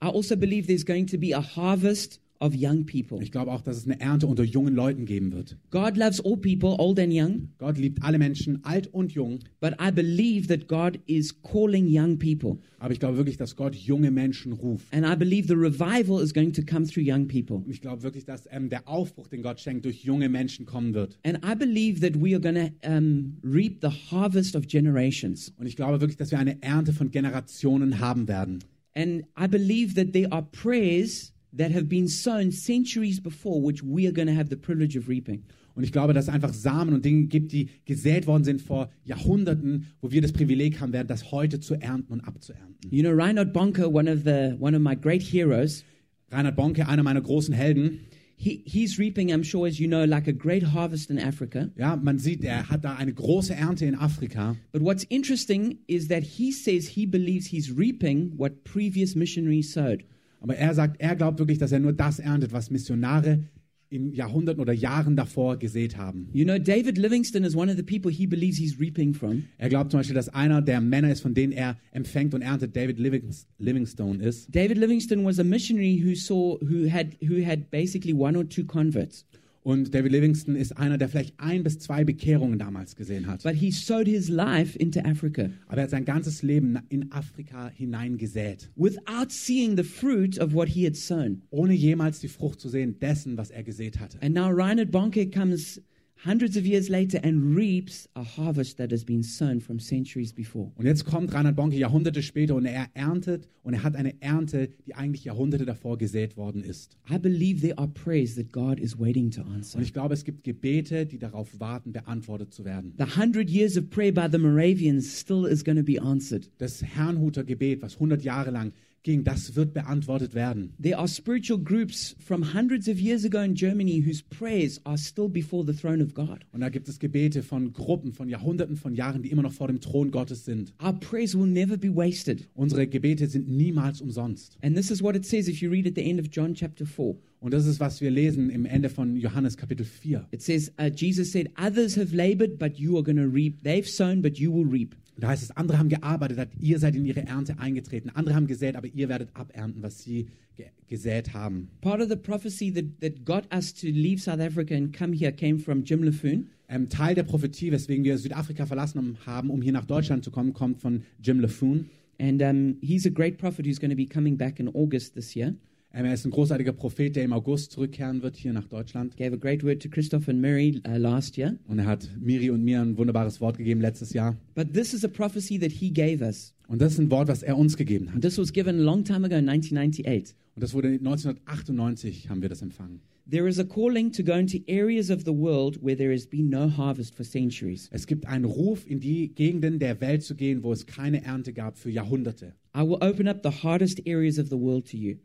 I also believe there's going to be a harvest of young people. Ich glaube auch, dass es eine Ernte unter jungen Leuten geben wird. God loves all people, old and young, Gott liebt alle Menschen, alt und jung. but I believe that God is calling young people. Aber ich glaube wirklich, dass Gott junge Menschen ruft. And I believe the revival is going to come through young people. Und ich glaube wirklich, dass ähm, der Aufbruch, den Gott schenkt, durch junge Menschen kommen wird. And I believe that we are going to um, reap the harvest of generations. Und ich glaube wirklich, dass wir eine Ernte von Generationen haben werden. And I believe that there are prayers that have been sown centuries before, which we are going to have the privilege of reaping. Und ich glaube, dass es einfach Samen und Dinge gibt, die gesät worden sind vor Jahrhunderten, wo wir das Privileg haben werden, das heute zu ernten und abzuernten. You know, Reinhard Bonke, one of the one of my great heroes, Reinhard Bonke, einer meiner großen Helden, he, he's reaping, I'm sure, as you know, like a great harvest in Africa. ja, man sieht, er hat da eine große Ernte in Afrika. But what's interesting is that he says he believes he's reaping what previous missionaries sowed. Aber er sagt, er glaubt wirklich, dass er nur das erntet, was Missionare in Jahrhunderten oder Jahren davor gesät haben. You know, David Livingston is one of the people he believes he's reaping from. Er glaubt zum Beispiel, dass einer der Männer ist, von denen er empfängt und erntet, David Livings- Livingstone ist. David Livingston was a missionary who saw who had who had basically one or two converts. Und David Livingston ist einer, der vielleicht ein bis zwei Bekehrungen damals gesehen hat. But he sowed his life into Africa Aber er hat sein ganzes Leben in Afrika hineingesät, without seeing the fruit of what he had sown. ohne jemals die Frucht zu sehen dessen, was er gesät hatte. And now Reinhard Bonke comes hundreds of years later and reaps a harvest that has been sown from centuries before. Und jetzt kommt Reinhard Bonke Jahrhunderte später und er erntet und er hat eine Ernte, die eigentlich Jahrhunderte davor gesät worden ist. I believe there are prayers that God is waiting to answer. Und ich glaube, es gibt Gebete, die darauf warten, beantwortet zu werden. The hundred years of prayer by the Moravians still is going to be answered. Das Herrnhuter Gebet, was 100 Jahre lang ging, das wird beantwortet werden. There are spiritual groups from hundreds of years ago in Germany whose prayers are still before the throne of God. Und da gibt es Gebete von Gruppen, von Jahrhunderten von Jahren, die immer noch vor dem Thron Gottes sind. Our prayers will never be wasted. Unsere Gebete sind niemals umsonst. And this is what it says if you read at the end of John chapter 4. Und das ist, was wir lesen im Ende von Johannes Kapitel 4. It says, uh, Jesus said, Others have labored, but you are going to reap. They've sown, but you will reap. Da heißt es, andere haben gearbeitet, hat, ihr seid in ihre Ernte eingetreten. Andere haben gesät, aber ihr werdet abernten, was sie ge gesät haben. Part of the prophecy that, that got us to leave South Africa and come here came from Jim LaFoon. Ähm, Teil der Prophetie, weswegen wir Südafrika verlassen haben, um hier nach Deutschland zu kommen, kommt von Jim LaFoon. And um, he's a great prophet who's going to be coming back in August this year. Ähm, er ist ein großartiger Prophet, der im August zurückkehren wird hier nach Deutschland. Gave a great word to Christoph and Mary uh, last year. Und er hat Miri und mir ein wunderbares Wort gegeben letztes Jahr. But this is a prophecy that he gave us. Und das ist ein Wort, was er uns gegeben hat. this was given a long time ago in 1998. Und das wurde 1998 haben wir das empfangen. There is a calling to go into areas of the world where there has been no harvest for centuries. Es gibt einen Ruf, in die Gegenden der Welt zu gehen, wo es keine Ernte gab für Jahrhunderte. I will open up the hardest areas of the world to you.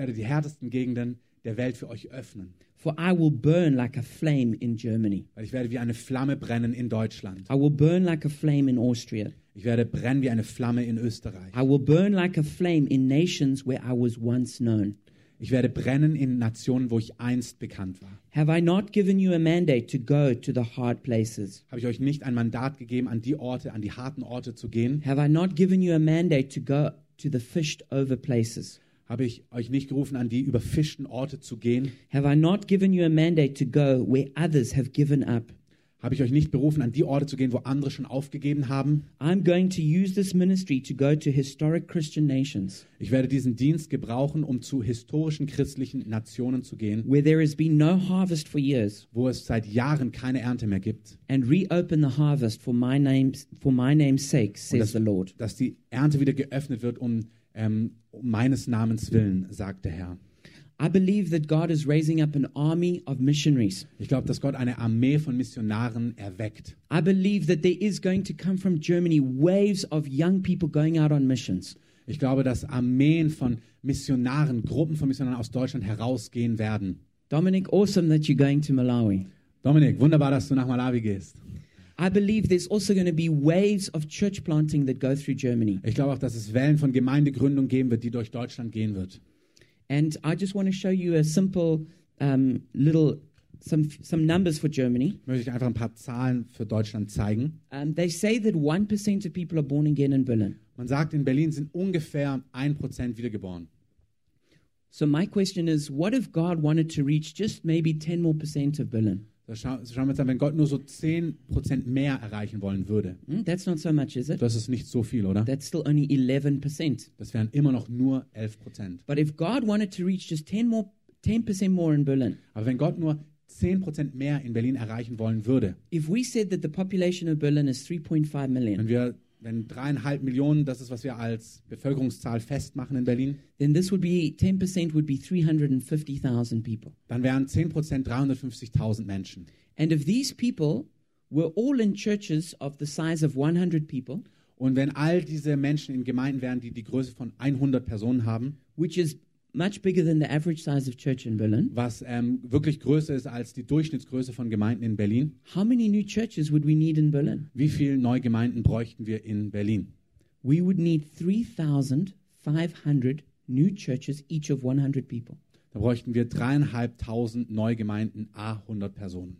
Ich werde die härtesten Gegenden der Welt für euch öffnen. For I will burn like a flame in Germany. Weil ich werde wie eine Flamme brennen in Deutschland. I will burn like a flame in Austria. Ich werde brennen wie eine Flamme in Österreich. I will burn like a flame in nations where I was once known. Ich werde brennen in Nationen, wo ich einst bekannt war. Have I not given you a mandate to go to the hard places? Habe ich euch nicht ein Mandat gegeben, an die Orte, an die harten Orte zu gehen? Have I not given you a mandate to go to the fished over places? Habe ich euch nicht gerufen, an die überfischten Orte zu gehen? Have I not given you a mandate to go where others have given up? Habe ich euch nicht berufen, an die Orte zu gehen, wo andere schon aufgegeben haben? I'm going to use this ministry to go to historic Christian nations Ich werde diesen Dienst gebrauchen, um zu historischen christlichen Nationen zu gehen, where there has been no harvest for years wo es seit Jahren keine Ernte mehr gibt. and reopen the harvest for my name's for my name's sake, says dass, the Lord. dass die Ernte wieder geöffnet wird, um, ähm, meines Namens willen, sagt der Herr. I believe that God is raising up an army of missionaries. Ich glaube, dass Gott eine Armee von Missionaren erweckt. I believe that there is going to come from Germany waves of young people going out on missions. Ich glaube, dass Armeen von Missionaren, Gruppen von Missionaren aus Deutschland herausgehen werden. Dominic, awesome that you're going to Malawi. Dominik, wunderbar, dass du nach Malawi gehst. I believe there's also going to be waves of church planting that go through Germany. Ich glaube auch, dass es Wellen von Gemeindegründung geben wird, die durch Deutschland gehen wird. And I just want to show you a simple um, little some some numbers for Germany. Möchte ich einfach ein paar Zahlen für Deutschland zeigen. Um, they say that one percent of people are born again in Berlin. Man sagt, in Berlin sind ungefähr 1% wiedergeboren. So my question is, what if God wanted to reach just maybe 10 more percent of Berlin? Da scha schauen wir uns an, wenn Gott nur so 10% mehr erreichen wollen würde. Hmm, that's not so much, is it? Das ist nicht so viel, oder? That's still only 11 percent. Das wären immer noch nur 11%. But if God wanted to reach just 10 more, 10 percent more in Berlin, Aber wenn Gott nur 10% mehr in Berlin erreichen wollen würde, if we said that the population of Berlin is 3.5 million, wenn wir wenn dreieinhalb Millionen, das ist, was wir als Bevölkerungszahl festmachen in Berlin, then this would be 10 percent would be 350,000 people. dann wären 10% 350.000 Menschen. And if these people were all in churches of the size of 100 people, Und wenn all diese Menschen in Gemeinden wären, die die Größe von 100 Personen haben, which is much bigger than the average size of church in Berlin, was ähm, wirklich größer ist als die Durchschnittsgröße von Gemeinden in Berlin, how many new churches would we need in Berlin? wie viele neue Gemeinden bräuchten wir in Berlin? We would need 3,500 new churches, each of 100 people. Da bräuchten wir dreieinhalbtausend neue Gemeinden, a 100 Personen.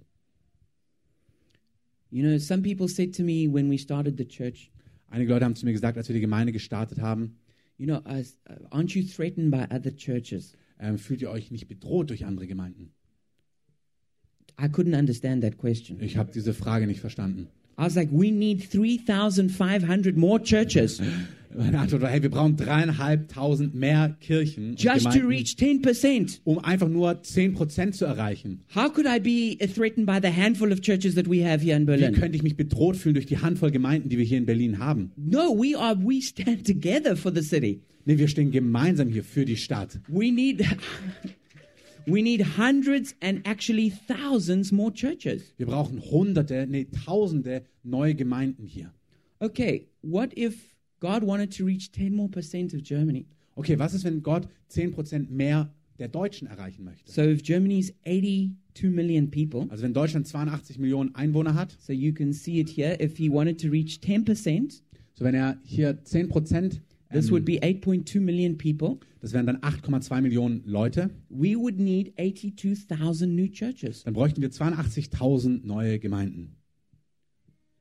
You know, some people said to me when we started the church, Einige Leute haben zu mir gesagt, als wir die Gemeinde gestartet haben, you know, uh, aren't you threatened by other churches? ähm, fühlt ihr euch nicht bedroht durch andere Gemeinden? I couldn't understand that question. Ich habe diese Frage nicht verstanden. I was like, we need 3,500 more churches Meine Antwort war, hey, wir brauchen dreieinhalbtausend mehr Kirchen just to reach 10%. um einfach nur 10% zu erreichen. How could I be threatened by the handful of churches that we have here in Wie könnte ich mich bedroht fühlen durch die Handvoll Gemeinden, die wir hier in Berlin haben? No, we are we stand together for the city. Nee, wir stehen gemeinsam hier für die Stadt. We need we need hundreds and actually thousands more churches. Wir brauchen hunderte, nee, tausende neue Gemeinden hier. Okay, what if God wanted to reach 10 more percent of Germany? Okay, was ist, wenn Gott 10% mehr der Deutschen erreichen möchte? So if Germany's 82 million people, Also wenn Deutschland 82 Millionen Einwohner hat, so you can see it here, if he wanted to reach 10%, so wenn er hier 10%, this ähm, would be 8.2 million people. das wären dann 8,2 Millionen Leute, We would need 82,000 new churches. dann bräuchten wir 82.000 neue Gemeinden.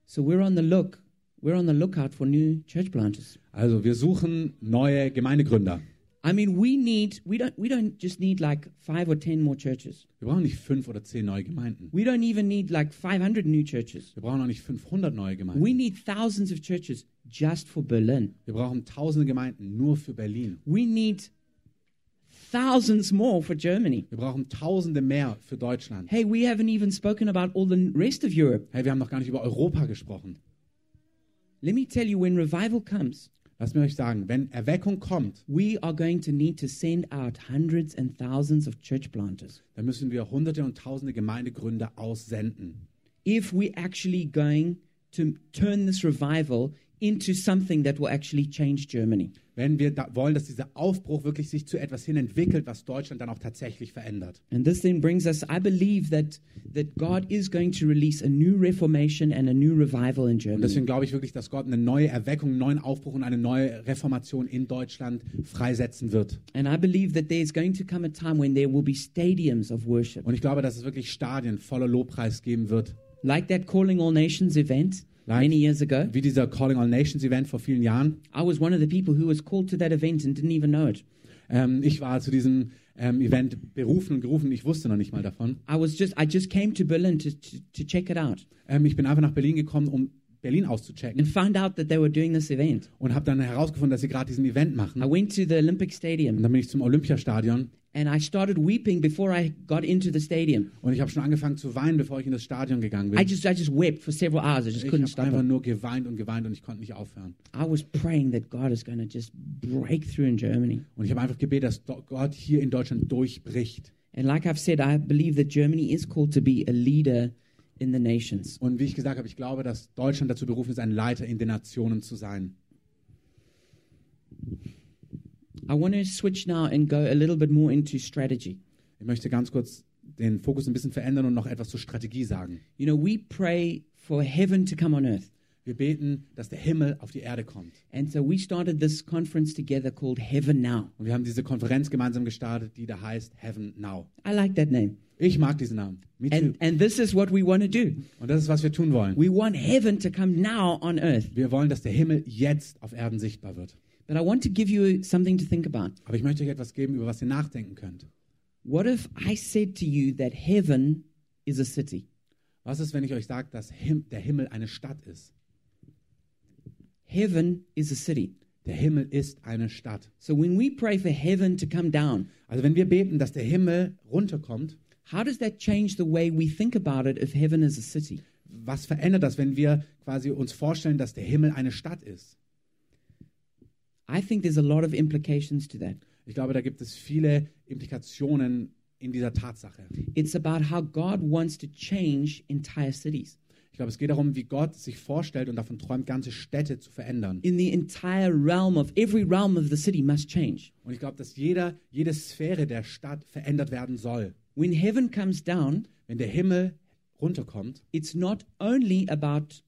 So we're on the look, we're on the lookout for new church planters. Also wir suchen neue Gemeindegründer. I mean, we need we don't we don't just need like 5 or 10 more churches. Wir brauchen nicht fünf oder zehn neue Gemeinden. We don't even need like 500 new churches. Wir brauchen auch nicht 500 neue Gemeinden. We need thousands of churches just for Berlin. Wir brauchen tausende Gemeinden nur für Berlin. We need thousands more for Germany. Wir brauchen tausende mehr für Deutschland. Hey, we haven't even spoken about all the rest of Europe. Hey, wir haben noch gar nicht über Europa gesprochen. Let me tell you when revival comes, Lasst mir euch sagen, wenn Erweckung kommt, we are going to need to send out hundreds and thousands of church planters. dann müssen wir hunderte und tausende Gemeindegründer aussenden. If we're actually going to turn this revival into something that will actually change Germany. Wenn wir da wollen, dass dieser Aufbruch wirklich sich zu etwas hin entwickelt, was Deutschland dann auch tatsächlich verändert. And this then brings us, I believe that, that God is going to release a new reformation and a new revival in Und Germany. deswegen glaube ich wirklich, dass Gott eine neue Erweckung, einen neuen Aufbruch und eine neue Reformation in Deutschland freisetzen wird. And I believe that there's going to come a time when there will be stadiums of worship. Und ich glaube, dass es wirklich Stadien voller Lobpreis geben wird. Like that Calling All Nations event many years ago. Wie dieser Calling All Nations Event vor vielen Jahren. I was one of the people who was called to that event and didn't even know it. Ähm, ich war zu diesem ähm, Event berufen und gerufen, ich wusste noch nicht mal davon. I was just I just came to Berlin to, to, to check it out Ähm, ich bin einfach nach Berlin gekommen, um Berlin and auszuchecken found out that they were doing this event. und habe dann herausgefunden, dass sie gerade diesen Event I machen. went to the Olympic Und Stadium dann bin ich zum Olympiastadion and I started weeping before I got into the stadium. und ich habe schon angefangen zu weinen, bevor ich in das Stadion gegangen I bin. just I just wept for several hours. I just Ich couldn't habe stop einfach it. nur geweint und geweint und ich konnte nicht aufhören. I was praying that God is going to just break through in Germany. Und ich habe einfach gebetet, dass Gott hier in Deutschland durchbricht. And like I've said, I believe that Germany is called to be a leader in the nations. Und wie ich gesagt habe, ich glaube, dass Deutschland dazu berufen ist, ein Leiter in den Nationen zu sein. I want to switch now and go a little bit more into strategy. Ich möchte ganz kurz den Fokus ein bisschen verändern und noch etwas zur Strategie sagen. You know, we pray for heaven to come on earth. Wir beten, dass der Himmel auf die Erde kommt. And so we started this conference together called Heaven Now. Und wir haben diese Konferenz gemeinsam gestartet, die da heißt Heaven Now. I like that name. Ich mag diesen Namen. Me too. And, and this is what we want to do. Und das ist, was wir tun wollen. We want heaven to come now on earth. Wir wollen, dass der Himmel jetzt auf Erden sichtbar wird. But I want to give you something to think about. Aber ich möchte euch etwas geben, über was ihr nachdenken könnt. What if I said to you that heaven is a city? Was ist, wenn ich euch sage, dass Him der Himmel eine Stadt ist? Heaven is a city. Der Himmel ist eine Stadt. So when we pray for heaven to come down, Also wenn wir beten, dass der Himmel runterkommt, how does that change the way we think about it if heaven is a city? was verändert das, wenn wir quasi uns vorstellen, dass der Himmel eine Stadt ist? I think there's a lot of implications to that. Ich glaube, da gibt es viele Implikationen in dieser Tatsache. It's about how God wants to change entire cities. Ich glaube, es geht darum, wie Gott sich vorstellt und davon träumt, ganze Städte zu verändern. In the entire realm of every realm of the city must change. Und ich glaube, dass jeder, jede Sphäre der Stadt verändert werden soll. When heaven comes down, Wenn der Himmel runterkommt, it's not only about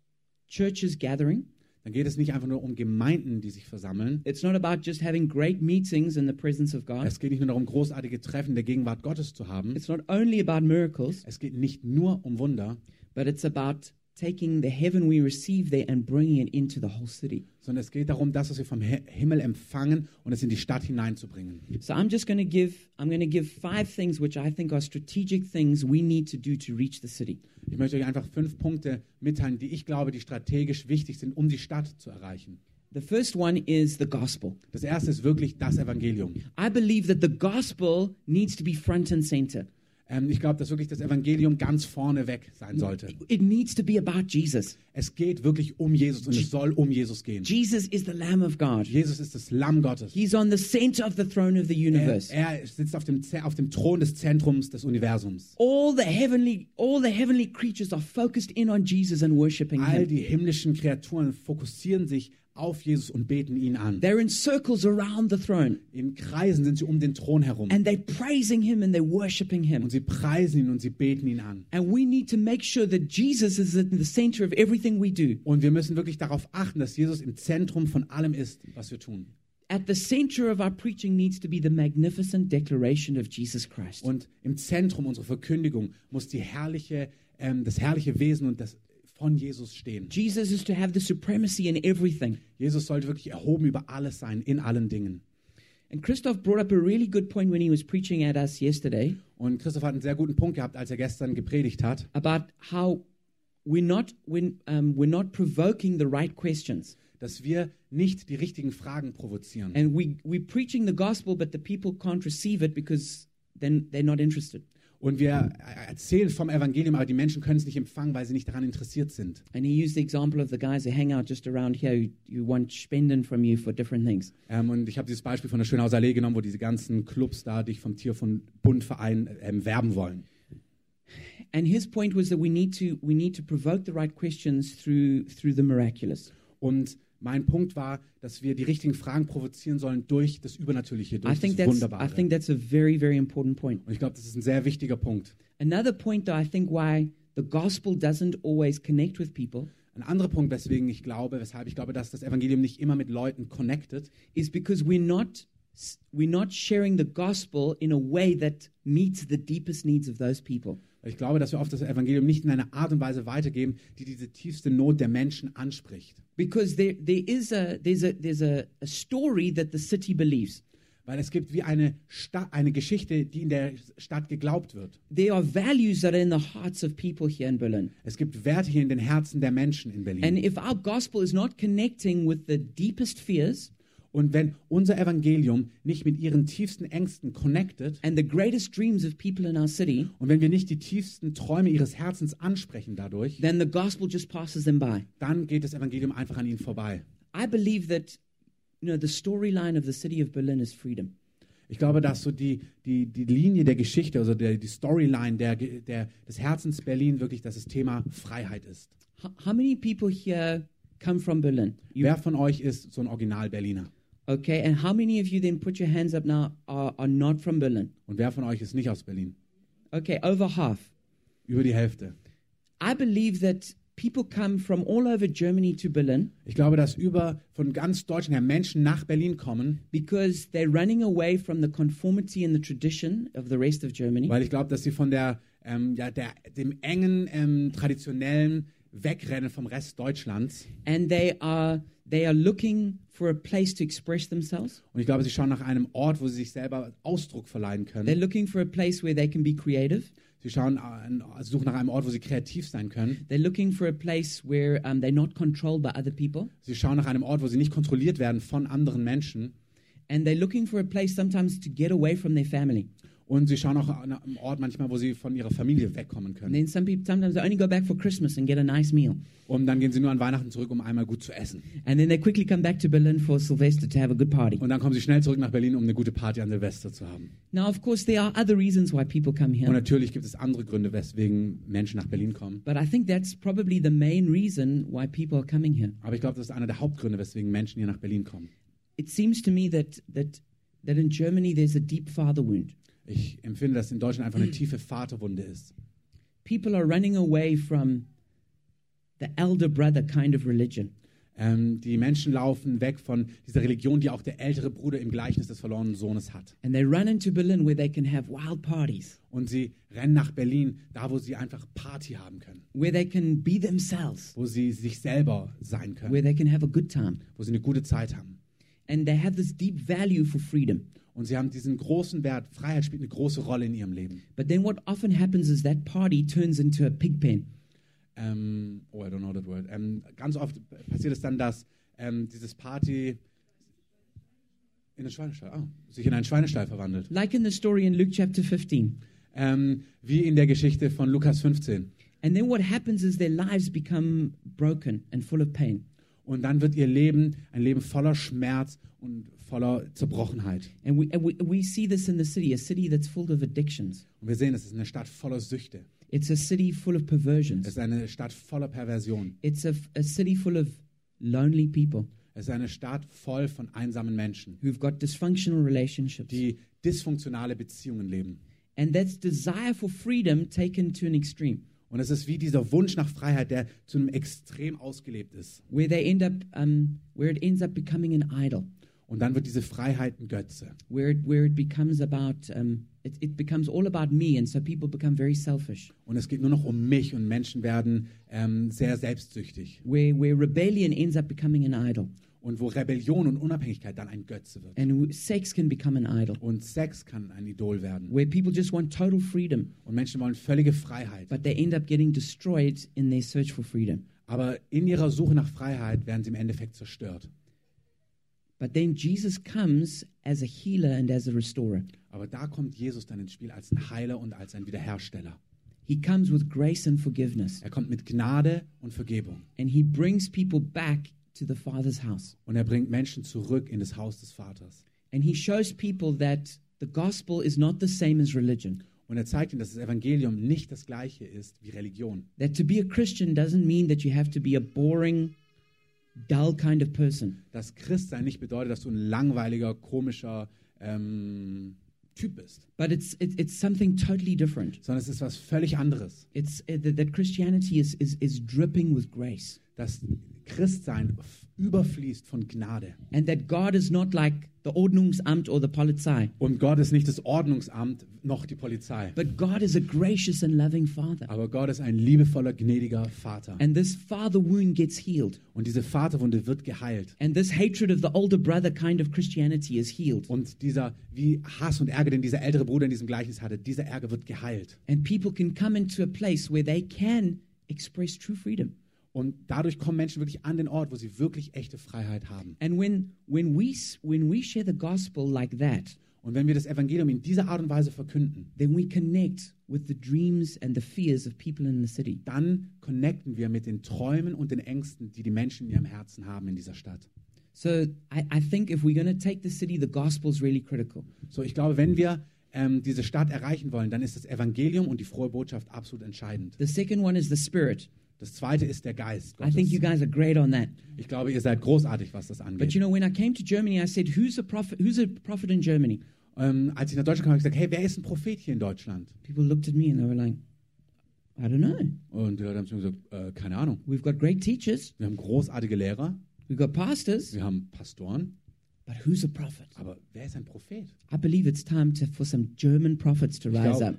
churches gathering, dann geht es nicht einfach nur um Gemeinden, die sich versammeln. it's not about just having great meetings in the presence of God, Es geht nicht nur darum, großartige Treffen der Gegenwart Gottes zu haben. it's not only about miracles, Es geht nicht nur um Wunder, but it's about taking the heaven we receive there and bringing it into the whole city. sondern es geht darum, das, was wir vom Hi- Himmel empfangen und es in die Stadt hineinzubringen. So I'm just going to give I'm going to give five things which I think are strategic things we need to do to reach the city. Ich möchte euch einfach fünf Punkte mitteilen, die ich glaube, die strategisch wichtig sind, um die Stadt zu erreichen. The first one is the gospel. Das erste ist wirklich das Evangelium. I believe that the gospel needs to be front and center. Ähm, ich glaube, dass wirklich das Evangelium ganz vorne weg sein sollte. It needs to be about Jesus. Es geht wirklich um Jesus und es soll um Jesus gehen. Jesus is the Lamb of God. Jesus ist das Lamm Gottes. He's on the center of the throne of the Er, universe. er sitzt auf dem, auf dem Thron des Zentrums des Universums. All the heavenly all the heavenly creatures are focused in on Jesus and worshiping All him. die himmlischen Kreaturen fokussieren sich auf Jesus und beten ihn an. They're in circles around the throne In Kreisen sind sie um den Thron herum. and they're praising him and they're worshiping him. Und sie preisen ihn und sie beten ihn an. And we need to make sure that Jesus is in the center of everything we do. Und wir müssen wirklich darauf achten, dass Jesus im Zentrum von allem ist, was wir tun. At the center of our preaching needs to be the magnificent declaration of Jesus Christ. Und im Zentrum unserer Verkündigung muss die herrliche, ähm, das herrliche Wesen und das von Jesus stehen. Jesus is to have the supremacy in everything. Jesus sollte wirklich erhoben über alles sein, in allen Dingen. And Christoph brought up a really good point when he was preaching at us yesterday Und Christoph hat einen sehr guten Punkt gehabt, als er gestern gepredigt hat, about how we're not when um, we're not provoking the right questions, dass wir nicht die richtigen Fragen provozieren. and we we're preaching the gospel, but the people can't receive it because then they're not interested. Und wir erzählen vom Evangelium, aber die Menschen können es nicht empfangen, weil sie nicht daran interessiert sind. And he used the example of the guys who hang out just around here who, who want spending from you for different things. Ähm, und ich habe dieses Beispiel von der Schönhauser Allee genommen, wo diese ganzen Clubs da dich vom Tier von Bundverein ähm, werben wollen. And his point was that we need to we need to provoke the right questions through through the miraculous. Und mein Punkt war, dass wir die richtigen Fragen provozieren sollen durch das Übernatürliche, I durch think das that's Wunderbare. I think that's a very very important point. und ich glaube, das ist ein sehr wichtiger Punkt. Another point that I think why the gospel doesn't always connect with people Ein anderer Punkt, weswegen ich glaube, weshalb ich glaube, dass das Evangelium nicht immer mit Leuten connected, is because we're not we're not sharing the gospel in a way that meets the deepest needs of those people. ich glaube, dass wir oft das Evangelium nicht in einer Art und Weise weitergeben, die diese tiefste Not der Menschen anspricht. Because there there is a there's a there's a, a story that the city believes. Weil es gibt wie eine, Sta eine Geschichte, die in der Stadt geglaubt wird. There are values that are in the hearts of people here in Berlin. Es gibt Werte hier in den Herzen der Menschen in Berlin. And if our gospel is not connecting with the deepest fears Und wenn unser Evangelium nicht mit ihren tiefsten Ängsten connected and the greatest dreams of people in our city, und wenn wir nicht die tiefsten Träume ihres Herzens ansprechen dadurch, then the gospel just passes them by. dann geht das Evangelium einfach an ihnen vorbei. I believe that you know the storyline of the city of Berlin is freedom. Ich glaube, dass so die, die, die Linie der Geschichte, also der, die Storyline der, der, des Herzens Berlin wirklich, dass das Thema Freiheit ist. How, how many people here come from Berlin? You, Wer von euch ist so ein Original-Berliner? Okay, and how many of you then put your hands up now are, are not from Berlin? Und wer von euch ist nicht aus Berlin? Okay, over half. Über die Hälfte. I believe that people come from all over Germany to Berlin Ich glaube, dass über von ganz Deutschland her Menschen nach Berlin kommen, because they're running away from the conformity and the tradition of the rest of Germany. weil ich glaube, dass sie von der, ähm, ja, der, dem engen, ähm, traditionellen Wegrennen vom Rest Deutschlands and they are they are looking for a place to express themselves. Und ich glaube, sie schauen nach einem Ort, wo sie sich selber Ausdruck verleihen They're können. looking for a place where they can be creative. Sie schauen, an- suchen nach einem Ort, wo sie kreativ sein können. They're looking for a place where um, they're not controlled by other people. Sie schauen nach einem Ort, wo sie nicht kontrolliert werden von anderen Menschen. And they're looking for a place sometimes to get away from their family. Und sie schauen auch nach einem Ort manchmal, wo sie von ihrer Familie wegkommen können. then some people sometimes they only go back for Christmas and get a nice meal. Und dann gehen sie nur an Weihnachten zurück, um einmal gut zu essen. And then they quickly come back to Berlin for Sylvester to have a good party. Und dann kommen sie schnell zurück nach Berlin, um eine gute Party an Silvester zu haben. Now, of course, there are other reasons why people come Und here. natürlich gibt es andere Gründe, weswegen Menschen nach Berlin kommen. But I think that's probably the main reason why people are coming here. Aber ich glaube, das ist einer der Hauptgründe, weswegen Menschen hier nach Berlin kommen. It seems to me that, that, that in Germany there's a deep father wound. Ich empfinde, dass in Deutschland einfach eine tiefe Vaterwunde ist. People are running away from the elder brother kind of religion. Ähm, die Menschen laufen weg von dieser Religion, die auch der ältere Bruder im Gleichnis des verlorenen Sohnes hat. And they run into Berlin where they can have wild parties, Und sie rennen nach Berlin, da wo sie einfach Party haben können, where they can be themselves, wo sie sich selber sein können, where they can have a good time. wo sie eine gute Zeit haben. And they have this deep value for freedom. Und sie haben diesen großen Wert, Freiheit spielt eine große Rolle in ihrem Leben. But then what often happens is that party turns into a pig pen. Ähm, oh, I don't know that word. Ähm, ganz oft passiert es dann, dass ähm, dieses Party in einen Schweinestall, ah, sich in einen Schweinestall verwandelt. Like in the story in Luke chapter 15. Ähm, wie in der Geschichte von Lukas 15. And then what happens is their lives become broken and full of pain. Und dann wird ihr Leben ein Leben voller Schmerz und voller Zerbrochenheit. And we, and we, we see this in the city, a city that's full of addictions. Und wir sehen, es ist eine Stadt voller Süchte. It's a city full of Es perversions. ist eine Stadt voller Perversion. It's a, a city full of lonely people Es ist eine Stadt voll von einsamen Menschen, who've got dysfunctional relationships. die dysfunktionale Beziehungen leben. And that's desire for freedom taken to an extreme, Und es ist wie dieser Wunsch nach Freiheit, der zu einem Extrem ausgelebt ist. where they end up, um, where it ends up becoming an idol, Und dann wird diese Freiheit ein Götze. where it, where it becomes about, um, it, it becomes all about me, and so people become very selfish. Und es geht nur noch um mich und Menschen werden ähm, sehr selbstsüchtig. Where, where rebellion ends up becoming an idol, Und wo Rebellion und Unabhängigkeit dann ein Götze wird. and sex can become an idol, Und Sex kann ein Idol werden. where people just want total freedom, Und Menschen wollen völlige Freiheit. but they end up getting destroyed in their search for freedom. Aber in ihrer Suche nach Freiheit werden sie im Endeffekt zerstört. But then Jesus comes as a healer and as a restorer. Aber da kommt Jesus dann ins Spiel als ein Heiler und als ein Wiederhersteller. He comes with grace and forgiveness, Er kommt mit Gnade und Vergebung. and he brings people back to the Father's house. Und er bringt Menschen zurück in das Haus des Vaters. And he shows people that the gospel is not the same as religion. Und er zeigt ihnen, dass das Evangelium nicht das gleiche ist wie Religion. That to be a Christian doesn't mean that you have to be a boring, dull kind of person. Dass Christsein nicht bedeutet, dass du ein langweiliger, komischer ähm, Typ bist, But it's, it, it's something totally different. sondern es ist was völlig anderes. It's uh, that, Christianity is, is, is dripping with grace. Dass Christsein überfließt von Gnade. And that God is not like the Ordnungsamt or the Polizei, Und Gott ist nicht das Ordnungsamt noch die Polizei. but God is a gracious and loving Father. Aber Gott ist ein liebevoller, gnädiger Vater. And this father wound gets healed. Und diese Vaterwunde wird geheilt. And this hatred of the older brother kind of Christianity is healed. Und dieser, wie Hass und Ärger, den dieser ältere Bruder in diesem Gleichnis hatte, dieser Ärger wird geheilt. And people can come into a place where they can express true freedom. Und dadurch kommen Menschen wirklich an den Ort, wo sie wirklich echte Freiheit haben. And when, when, we, when we share the gospel like that, Und wenn wir das Evangelium in dieser Art und Weise verkünden, then we connect with the dreams and the fears of people in the city. dann connecten wir mit den Träumen und den Ängsten, die die Menschen in ihrem Herzen haben in dieser Stadt. So I, I think if we're going to take the city, the gospel is really critical. So, ich glaube, wenn wir ähm, diese Stadt erreichen wollen, dann ist das Evangelium und die frohe Botschaft absolut entscheidend. The second one is the spirit. Das zweite ist der Geist I think you Gottes. guys are great on that. Ich glaube, ihr seid großartig, was das But angeht. you know, when I came to Germany, I said, "Who's a prophet? Who's a prophet in Germany?" Ähm, als ich nach Deutschland kam, habe ich gesagt, hey, wer ist ein Prophet hier in Deutschland? People looked at me and they were like, "I don't know. Und die Leute haben zu mir gesagt, äh, keine Ahnung. We've got great teachers, Wir haben großartige Lehrer, we've got pastors, wir haben Pastoren, but who's a prophet?" aber wer ist ein Prophet? I believe it's time to, for some German prophets to Ich rise glaube, up.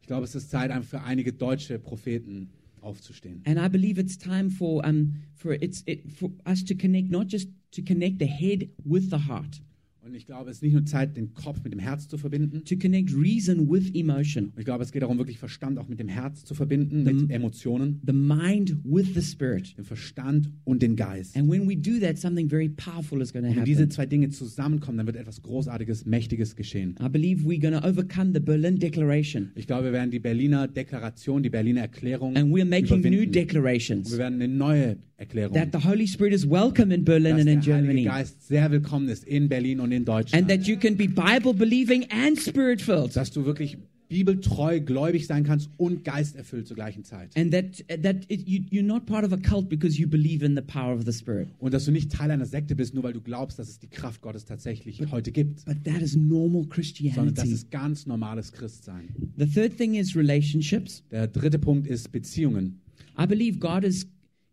ich glaube, es ist Zeit für einige deutsche Propheten aufzustehen. And I believe it's time for um for it's it for us to connect not just to connect the head with the heart, Und ich glaube, es ist nicht nur Zeit, den Kopf mit dem Herz zu verbinden. to connect reason with emotion, Und ich glaube, es geht darum, wirklich Verstand auch mit dem Herz zu verbinden, mit Emotionen, the mind with the spirit. dem Verstand und den Geist. And when we do that, something very powerful is going to Wenn diese happen. zwei Dinge zusammenkommen, dann wird etwas Großartiges, Mächtiges geschehen. I believe we're going to overcome the Berlin Declaration, Ich glaube, wir werden die Berliner Deklaration, die Berliner Erklärung and we're making new überwinden. declarations Wir werden eine neue Erklärung, that the Holy Spirit is welcome in Berlin dass and in der Heilige Germany, Geist sehr willkommen ist in Berlin und in and Deutschland. that you can be Bible believing and spirit filled. Dass du wirklich bibeltreu, gläubig sein kannst und geisterfüllt zur gleichen Zeit. And that that it, you, you're not part of a cult because you believe in the power of the Spirit. Und dass du nicht Teil einer Sekte bist, nur weil du glaubst, dass es die Kraft Gottes tatsächlich heute gibt. But that is normal Sondern das Christianity. ist ganz normales Christsein. The third thing is relationships. Der dritte Punkt ist Beziehungen. I believe God is